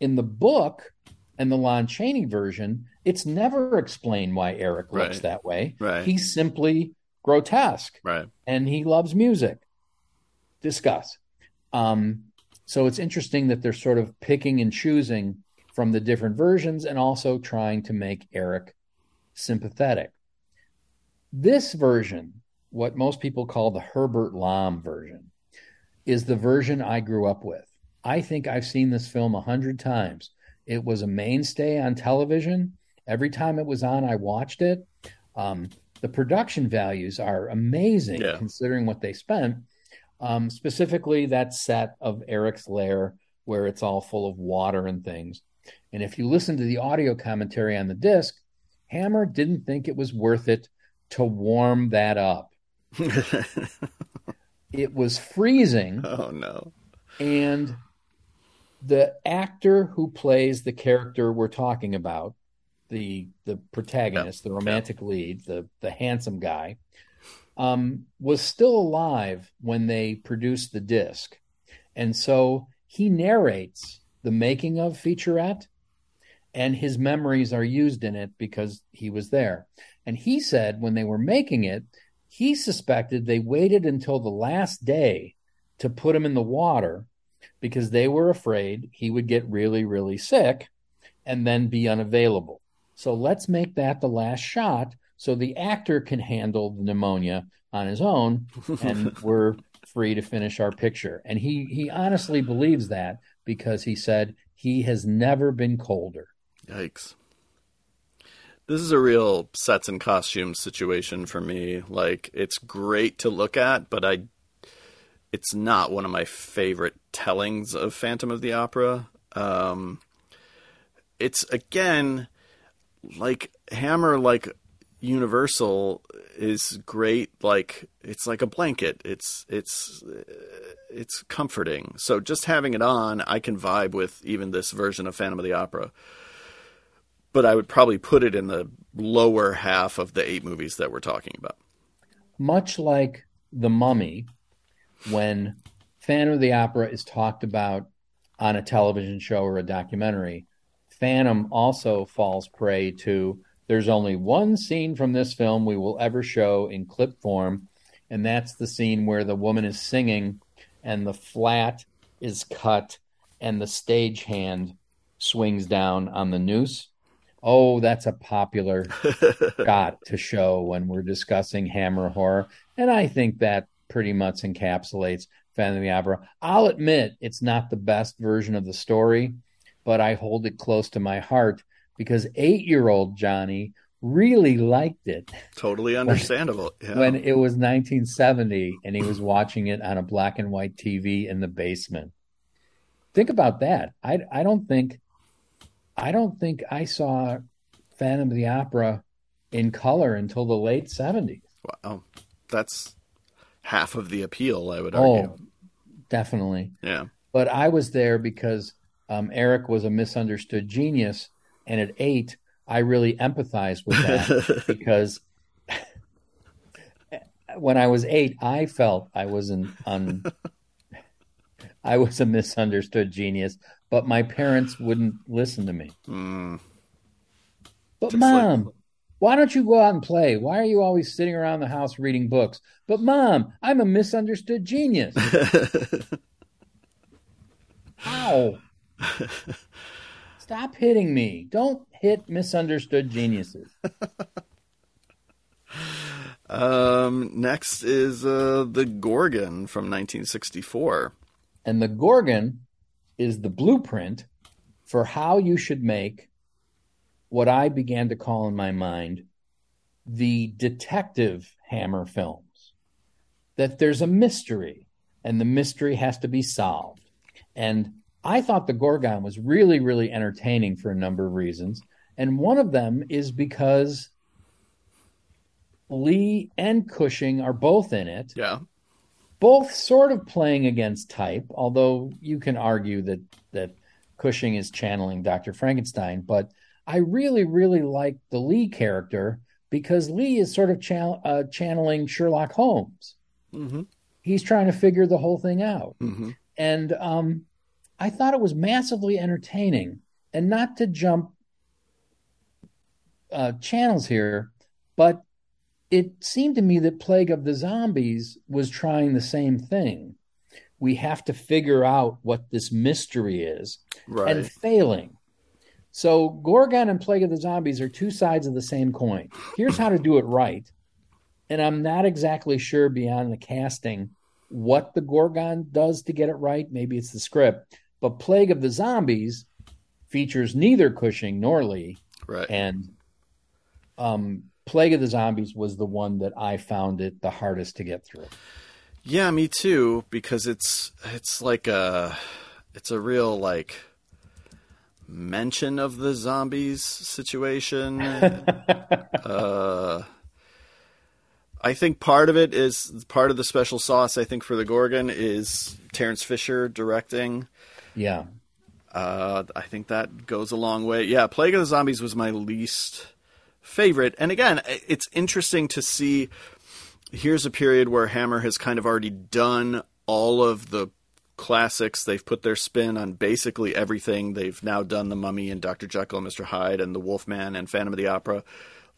In the book and the Lon Chaney version, it's never explained why Eric looks right. that way. Right. He's simply grotesque. Right. And he loves music. Discuss. Um, so it's interesting that they're sort of picking and choosing from the different versions and also trying to make Eric sympathetic. This version what most people call the Herbert Lom version, is the version I grew up with. I think I've seen this film a hundred times. It was a mainstay on television. Every time it was on, I watched it. Um, the production values are amazing yeah. considering what they spent. Um, specifically, that set of Eric's lair where it's all full of water and things. And if you listen to the audio commentary on the disc, Hammer didn't think it was worth it to warm that up. it was freezing. Oh no. And the actor who plays the character we're talking about, the the protagonist, the romantic lead, the the handsome guy, um, was still alive when they produced the disc. And so he narrates the making of featurette and his memories are used in it because he was there. And he said when they were making it, he suspected they waited until the last day to put him in the water because they were afraid he would get really, really sick and then be unavailable. So let's make that the last shot so the actor can handle the pneumonia on his own and we're free to finish our picture. And he he honestly believes that because he said he has never been colder. Yikes. This is a real sets and costumes situation for me. Like it's great to look at, but I it's not one of my favorite tellings of Phantom of the Opera. Um, it's again like Hammer, like Universal, is great. Like it's like a blanket. It's it's it's comforting. So just having it on, I can vibe with even this version of Phantom of the Opera. But I would probably put it in the lower half of the eight movies that we're talking about. Much like The Mummy, when Phantom of the Opera is talked about on a television show or a documentary, Phantom also falls prey to there's only one scene from this film we will ever show in clip form, and that's the scene where the woman is singing and the flat is cut and the stage hand swings down on the noose. Oh, that's a popular shot to show when we're discussing Hammer horror. And I think that pretty much encapsulates Phantom of the Opera. I'll admit it's not the best version of the story, but I hold it close to my heart because eight year old Johnny really liked it. Totally understandable. When, yeah. when it was 1970 and he was watching it on a black and white TV in the basement. Think about that. I, I don't think I don't think I saw Phantom of the Opera in color until the late 70s. Wow. That's half of the appeal, I would argue. Oh, definitely. Yeah. But I was there because um, Eric was a misunderstood genius. And at eight, I really empathized with that because when I was eight, I felt I was an un, I was a misunderstood genius but my parents wouldn't listen to me. Mm. But Just mom, like... why don't you go out and play? Why are you always sitting around the house reading books? But mom, I'm a misunderstood genius. Ow. Stop hitting me. Don't hit misunderstood geniuses. um, next is uh, The Gorgon from 1964. And The Gorgon is the blueprint for how you should make what I began to call in my mind the detective Hammer films. That there's a mystery and the mystery has to be solved. And I thought The Gorgon was really, really entertaining for a number of reasons. And one of them is because Lee and Cushing are both in it. Yeah both sort of playing against type, although you can argue that that Cushing is channeling Dr. Frankenstein. But I really, really like the Lee character because Lee is sort of uh, channeling Sherlock Holmes. Mm-hmm. He's trying to figure the whole thing out. Mm-hmm. And um, I thought it was massively entertaining. And not to jump uh, channels here, but it seemed to me that Plague of the Zombies was trying the same thing. We have to figure out what this mystery is right. and failing. So, Gorgon and Plague of the Zombies are two sides of the same coin. Here's how to do it right. And I'm not exactly sure beyond the casting what the Gorgon does to get it right. Maybe it's the script. But Plague of the Zombies features neither Cushing nor Lee. Right. And um, Plague of the Zombies was the one that I found it the hardest to get through. Yeah, me too, because it's it's like a it's a real like mention of the zombies situation. uh, I think part of it is part of the special sauce. I think for the Gorgon is Terrence Fisher directing. Yeah, uh, I think that goes a long way. Yeah, Plague of the Zombies was my least favorite. And again, it's interesting to see. Here's a period where Hammer has kind of already done all of the classics. They've put their spin on basically everything. They've now done The Mummy and Dr. Jekyll and Mr. Hyde and The Wolfman and Phantom of the Opera.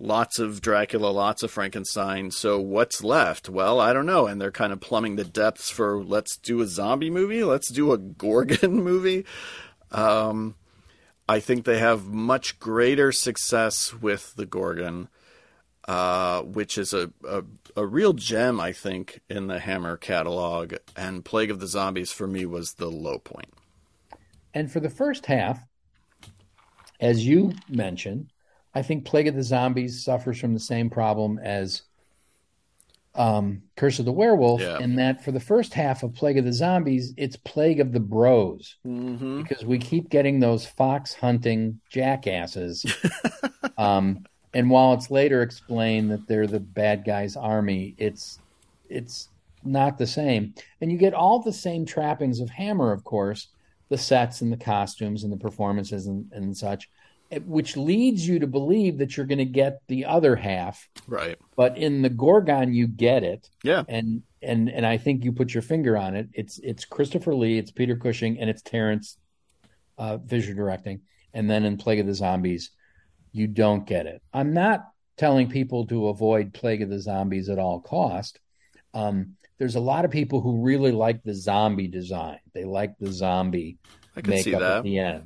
Lots of Dracula, lots of Frankenstein. So what's left? Well, I don't know. And they're kind of plumbing the depths for let's do a zombie movie, let's do a Gorgon movie. Um, I think they have much greater success with the Gorgon, uh, which is a, a, a real gem, I think, in the Hammer catalog. And Plague of the Zombies for me was the low point. And for the first half, as you mentioned, I think Plague of the Zombies suffers from the same problem as um, Curse of the Werewolf, Yeah. in that for the first half of Plague of the Zombies, it's Plague of the Bros Mm-hmm. because we keep getting those fox hunting jackasses. um, and while it's later explained that they're the bad guys' army, it's it's not the same. And you get all the same trappings of Hammer, of course, the sets and the costumes and the performances and, and such, which leads you to believe that you're going to get the other half. Right. But in the Gorgon, you get it Yeah. and and and I think you put your finger on it. It's it's Christopher Lee, it's Peter Cushing, and it's Terrence uh, Fisher directing. And then in Plague of the Zombies, you don't get it. I'm not telling people to avoid Plague of the Zombies at all cost. Um, there's a lot of people who really like the zombie design. They like the zombie I can see makeup that. at the end.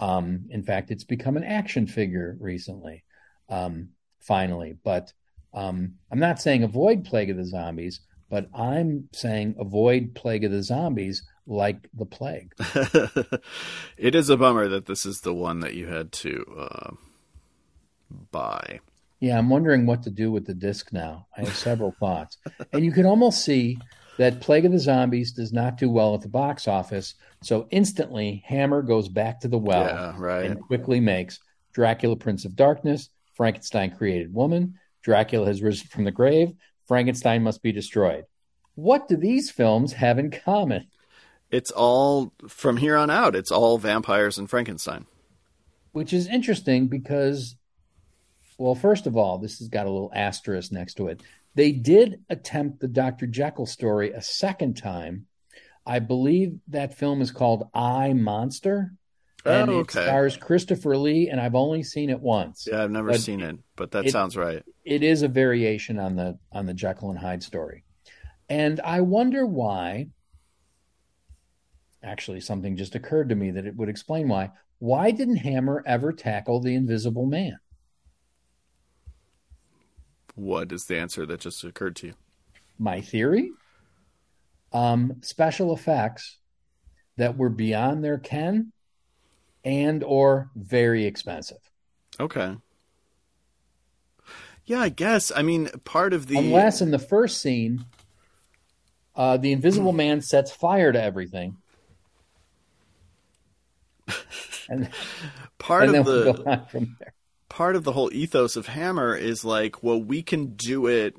Um, in fact, it's become an action figure recently, um, finally. But um, I'm not saying avoid Plague of the Zombies, but I'm saying avoid Plague of the Zombies like the plague. it is a bummer that this is the one that you had to uh, buy. Yeah, I'm wondering what to do with the disc now. I have several thoughts. And you can almost see that Plague of the Zombies does not do well at the box office. So instantly, Hammer goes back to the well yeah, right. and quickly makes Dracula, Prince of Darkness, Frankenstein, Created Woman, Dracula has risen from the grave, Frankenstein must be destroyed. What do these films have in common? It's all from here on out. It's all vampires and Frankenstein. Which is interesting because, well, first of all, this has got a little asterisk next to it. They did attempt the Dr. Jekyll story a second time. I believe that film is called I Monster. And oh, it stars Christopher Lee, and I've only seen it once. Yeah, I've never But seen it, but that it- sounds right. it is a variation on the on the Jekyll and Hyde story. And I wonder why actually something just occurred to me that it would explain why. Why didn't Hammer ever tackle the invisible man? What is the answer that just occurred to you? My theory? Um, special effects that were beyond their ken and or very expensive. Okay. Yeah, I guess. I mean, part of the Unless in the first scene, uh, the invisible man sets fire to everything. And, part and of the go on from there. part of the whole ethos of Hammer is like, well, we can do it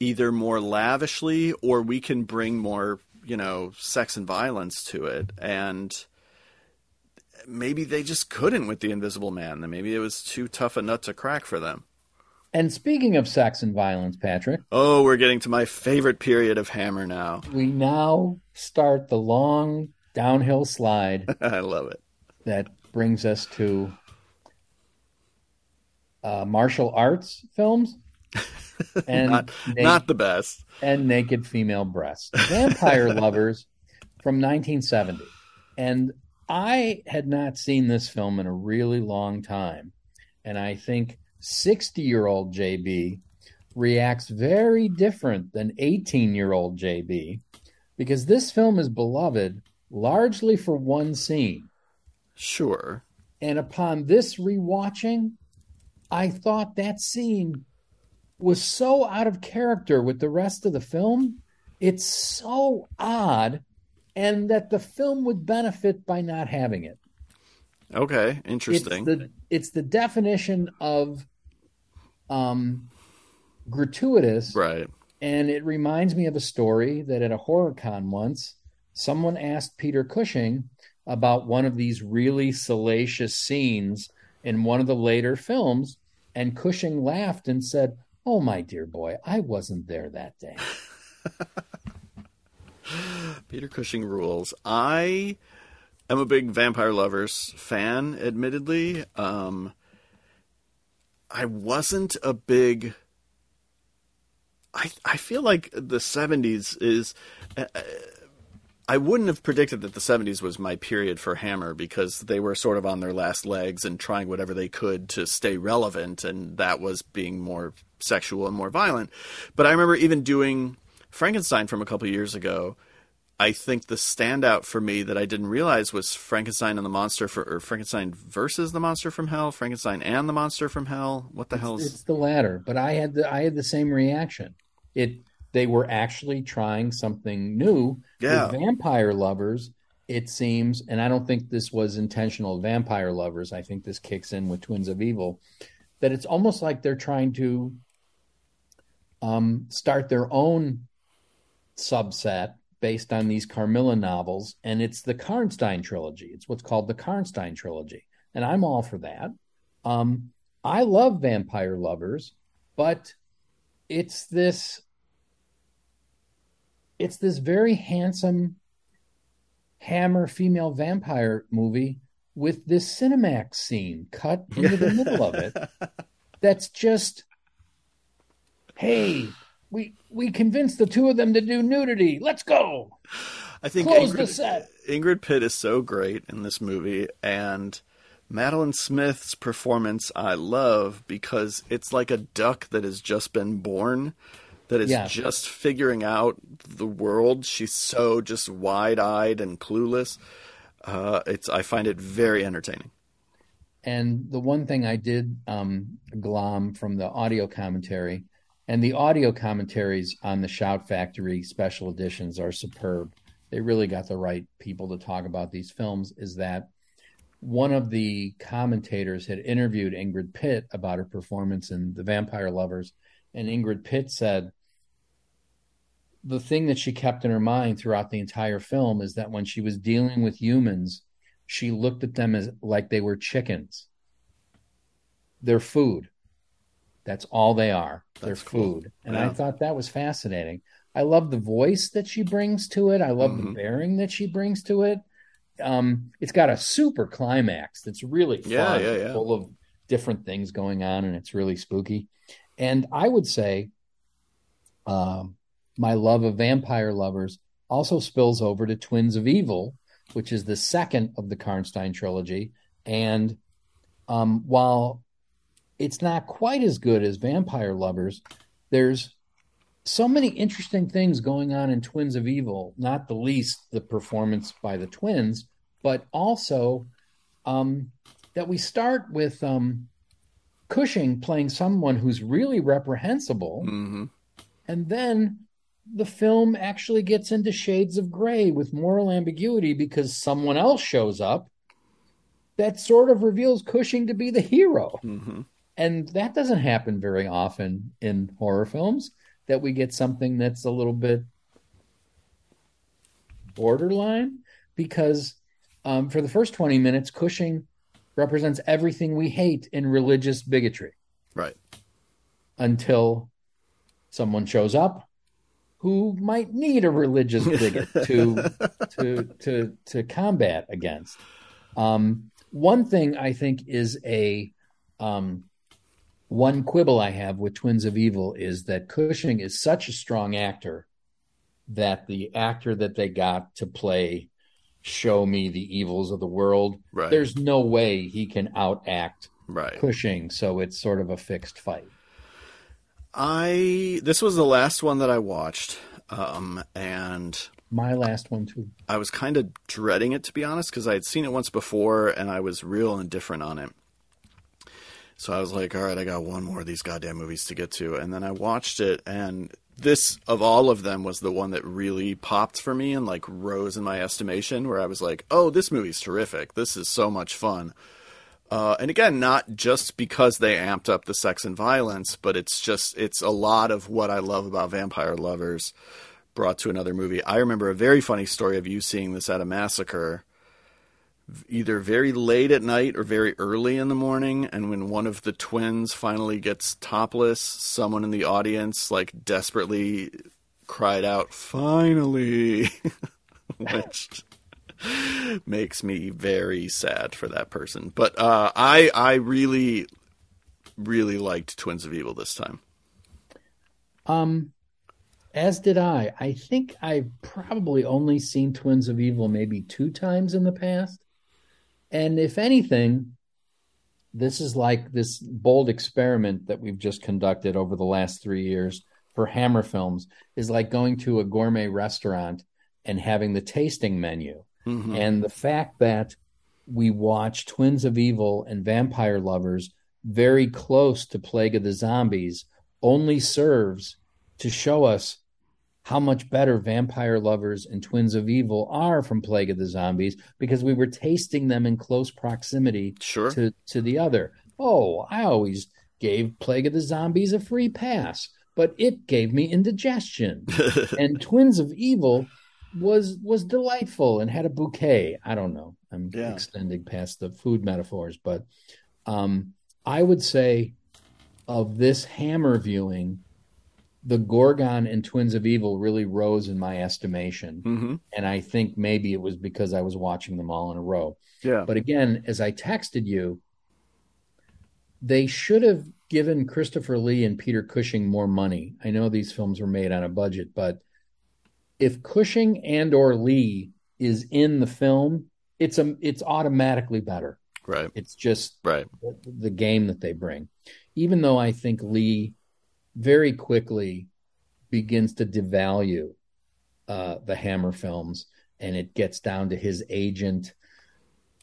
either more lavishly or we can bring more, you know, sex and violence to it. And maybe they just couldn't with the Invisible Man. Maybe it was too tough a nut to crack for them. And speaking of sex and violence, Patrick, Oh, we're getting to my favorite period of Hammer now. we now start the long downhill slide I love it. that brings us to uh, martial arts films and Not, not the best. and naked female breasts. Vampire Lovers from 1970. And I had not seen this film in a really long time. And I think 60 year old JB reacts very different than 18 year old JB because this film is beloved largely for one scene. Sure. And upon this rewatching, I thought that scene was so out of character with the rest of the film. It's so odd, and that the film would benefit by not having it. Okay. Interesting. It's the it's the definition of um gratuitous right. and it reminds me of a story that at a horror con once, someone asked Peter Cushing about one of these really salacious scenes in one of the later films. And Cushing laughed and said, Oh, my dear boy, I wasn't there that day. Peter Cushing rules. I am a big Vampire Lovers fan, admittedly. Um, I wasn't a big. I I feel like the '70s is. Uh, I wouldn't have predicted that the 70s was my period for Hammer because they were sort of on their last legs and trying whatever they could to stay relevant, and that was being more sexual and more violent. But I remember even doing Frankenstein from a couple years ago. I think the standout for me that I didn't realize was Frankenstein and the Monster for or Frankenstein versus the Monster from Hell, Frankenstein and the Monster from Hell. What the hell is It's the latter, but I had the I had the same reaction. It they were actually trying something new Yeah. with vampire lovers. It seems, and I don't think this was intentional. Vampire lovers. I think this kicks in with Twins of Evil. That it's almost like they're trying to um, start their own subset based on these Carmilla novels, and it's the Karnstein trilogy. It's what's called the Karnstein trilogy, and I'm all for that. Um, I love vampire lovers, but it's this it's this very handsome hammer female vampire movie with this Cinemax scene cut into the middle of it. That's just hey, we we convinced the two of them to do nudity. Let's go. I think Close Ingrid, the set. Ingrid Pitt is so great in this movie, and Madeline Smith's performance I love because it's like a duck that has just been born, that is Yeah. just figuring out the world. She's so just wide eyed and clueless. Uh, it's I find it very entertaining. And the one thing I did um, glom from the audio commentary, and the audio commentaries on the Shout Factory special editions are superb. They really got the right people to talk about these films. Is that one of the commentators had interviewed Ingrid Pitt about her performance in The Vampire Lovers, and Ingrid Pitt said the thing that she kept in her mind throughout the entire film is that when she was dealing with humans, she looked at them as like they were chickens. They're food. That's all they are. They're That's cool. food. And I thought that was fascinating. I love the voice that she brings to it. I love the Mhm. bearing that she brings to it. Um, it's got a super climax that's really fun, Yeah, yeah, yeah. full of different things going on, and it's really spooky. And I would say, um, my love of vampire lovers also spills over to Twins of Evil, which is the second of the Karnstein trilogy. And um, while it's not quite as good as Vampire Lovers, there's so many interesting things going on in Twins of Evil, not the least the performance by the twins, but also um, that we start with um, Cushing playing someone who's really reprehensible. hmm And then the film actually gets into shades of gray with moral ambiguity because someone else shows up that sort of reveals Cushing to be the hero. hmm And that doesn't happen very often in horror films that we get something that's a little bit borderline because um, for the first 20 minutes, Cushing represents everything we hate in religious bigotry Right. until someone shows up who might need a religious bigot to to to to combat against. Um, one thing I think is a um, one quibble I have with Twins of Evil is that Cushing is such a strong actor that the actor that they got to play show me the evils of the world Right. there's no way he can outact Right. Cushing so it's sort of a fixed fight I this was the last one that I watched, um, and my last one too I was kind of dreading it to be honest because I had seen it once before and I was real indifferent on it. So I was like, all right, I got one more of these goddamn movies to get to, and then I watched it, and this of all of them was the one that really popped for me and like rose in my estimation. Where I was like, oh, this movie's terrific. This is so much fun. Uh, and again, not just because they amped up the sex and violence, but it's just it's a lot of what I love about Vampire Lovers brought to another movie. I remember a very funny story of you seeing this at a massacre, either very late at night or very early in the morning. And when one of the twins finally gets topless, someone in the audience like desperately cried out, "Finally!" which makes me very sad for that person. But uh, I I really really liked Twins of Evil this time. Um, as did I. I think I've probably only seen Twins of Evil maybe two times in the past. And if anything, this is like this bold experiment that we've just conducted over the last three years for Hammer Films is like going to a gourmet restaurant and having the tasting menu. Mhm. And the fact that we watch Twins of Evil and Vampire Lovers very close to Plague of the Zombies only serves to show us how much better Vampire Lovers and Twins of Evil are from Plague of the Zombies because we were tasting them in close proximity Sure. to, to the other. Oh, I always gave Plague of the Zombies a free pass, but it gave me indigestion. and Twins of Evil was was delightful and had a bouquet. I don't know. I'm Yeah. extending past the food metaphors, but um, I would say of this Hammer viewing, the Gorgon and Twins of Evil really rose in my estimation. hmm And I think maybe it was because I was watching them all in a row. Yeah. But again, as I texted you, they should have given Christopher Lee and Peter Cushing more money. I know these films were made on a budget, but if Cushing and or Lee is in the film, it's a it's automatically better. Right. It's just Right. the game that they bring. Even though I think Lee very quickly begins to devalue uh, the Hammer films, and it gets down to his agent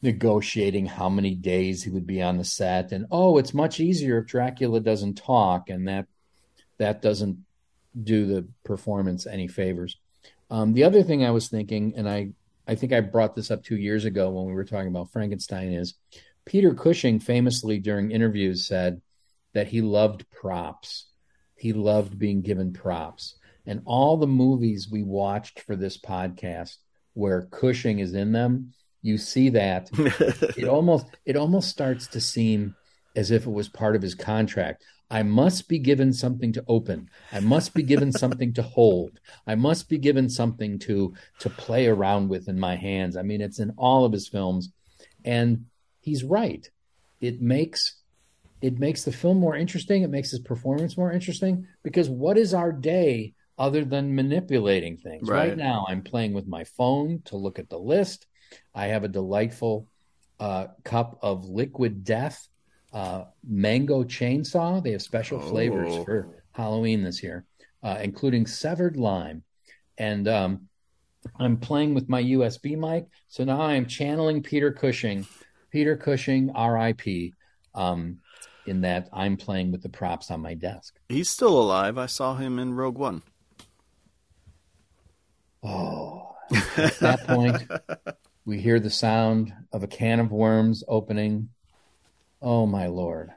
negotiating how many days he would be on the set, and oh, it's much easier if Dracula doesn't talk, and that that doesn't do the performance any favors. Um, the other thing I was thinking, and I I think I brought this up two years ago when we were talking about Frankenstein, is Peter Cushing famously during interviews said that he loved props. He loved being given props. And all the movies we watched for this podcast where Cushing is in them, you see that it almost it almost starts to seem as if it was part of his contract. I must be given something to open. I must be given something to hold. I must be given something to to play around with in my hands. I mean, it's in all of his films, and he's right. It makes it makes the film more interesting. It makes his performance more interesting because what is our day other than manipulating things? Right. Right, now, I'm playing with my phone to look at the list. I have a delightful uh, cup of liquid death uh, mango chainsaw. They have special flavors Oh. for Halloween this year, uh, including severed lime. And um, I'm playing with my USB mic. So now I'm channeling Peter Cushing, Peter Cushing, RIP, um, in that I'm playing with the props on my desk. He's still alive. I saw him in Rogue One. Oh, at that point, we hear the sound of a can of worms opening. Oh, my Lord.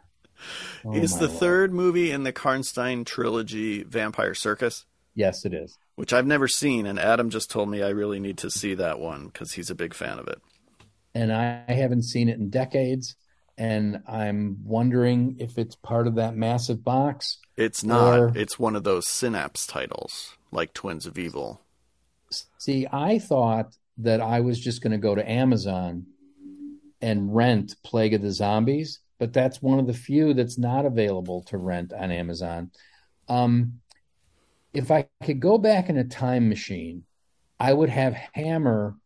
Oh, He's my the Lord. third movie in the Karnstein trilogy, Vampire Circus, Yes, it is. which I've never seen. And Adam just told me I really need to see that one because he's a big fan of it. and I haven't seen it in decades. And I'm wondering if it's part of that massive box. It's not. Or- It's one of those Synapse titles, like Twins of Evil. See, I thought that I was just going to go to Amazon and rent Plague of the Zombies, but that's one of the few that's not available to rent on Amazon. Um, if I could go back in a time machine, I would have Hammer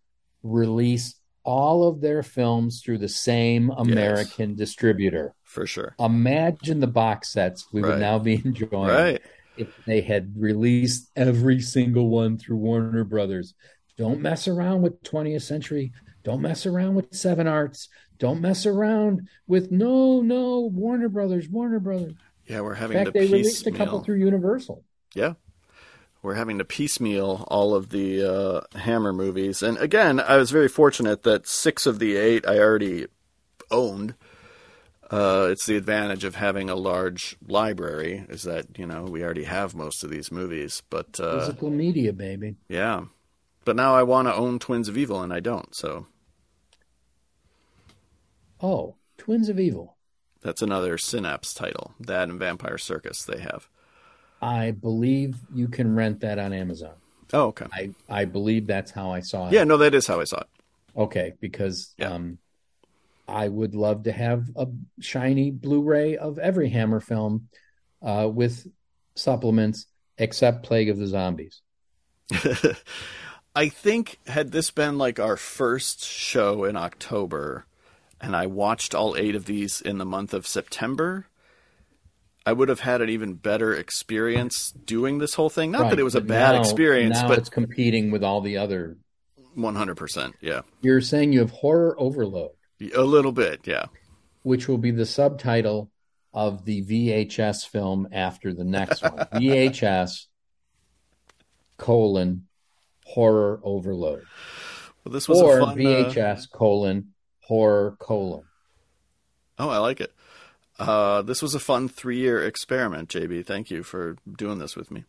release all of their films through the same American distributor. For sure. Imagine the box sets we Right. would now be enjoying Right. if they had released every single one through Warner Brothers. Don't mess around with 20th Century. Don't mess around with Seven Arts. Don't mess around with no, no Warner Brothers. Warner Brothers. Yeah, we're having. In fact, to they released a couple piecemeal. through Universal. Yeah. We're having to piecemeal all of the uh, Hammer movies. And again, I was very fortunate that six of the eight I already owned. Uh, it's the advantage of having a large library, is that, you know, we already have most of these movies. But uh, Physical media, baby. yeah. But now I want to own Twins of Evil, and I don't. So Oh, Twins of Evil. that's another Synapse title. That and Vampire Circus they have. I believe you can rent that on Amazon. Oh, okay. I, I believe that's how I saw it. Yeah, no, that is how I saw it. Okay, because Yeah. um, I would love to have a shiny Blu-ray of every Hammer film uh, with supplements, except Plague of the Zombies. I think had this been like our first show in October and I watched all eight of these in the month of September, I would have had an even better experience doing this whole thing. Not Right, that it was a bad now- experience, Now but it's competing with all the other. 100%. Yeah. You're saying you have horror overload, A little bit. Yeah. which will be the subtitle of the VHS film after the next one. VHS colon horror overload. Well, this was or a fun, uh, VHS colon horror colon. oh, I like it. Uh, this was a fun three-year experiment, JB. Thank you for doing this with me.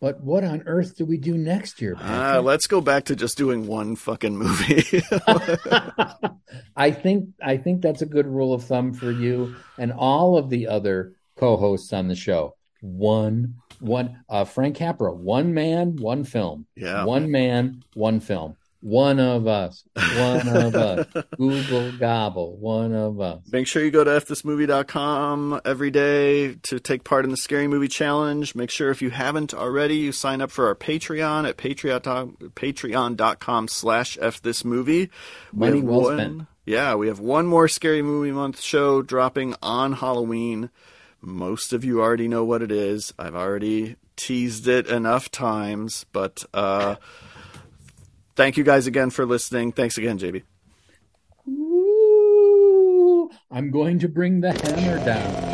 But what on earth do we do next year? Uh, let's go back to just doing one fucking movie. I think I think that's a good rule of thumb for you and all of the other co-hosts on the show. One one uh Frank Capra, one man, one film. Yeah. One man, one film. One of us. One of us. Google gobble. One of us. Make sure you go to fthismovie.com every day to take part in the Scary Movie Challenge. Make sure if you haven't already, you sign up for our Patreon at patreon, patreon.com slash fthismovie. Money well one- spent. Yeah, we have one more Scary Movie Month show dropping on Halloween. Most of you already know what it is. I've already teased it enough times, but uh, thank you guys again for listening. Thanks again, JB. Ooh, I'm going to bring the hammer down.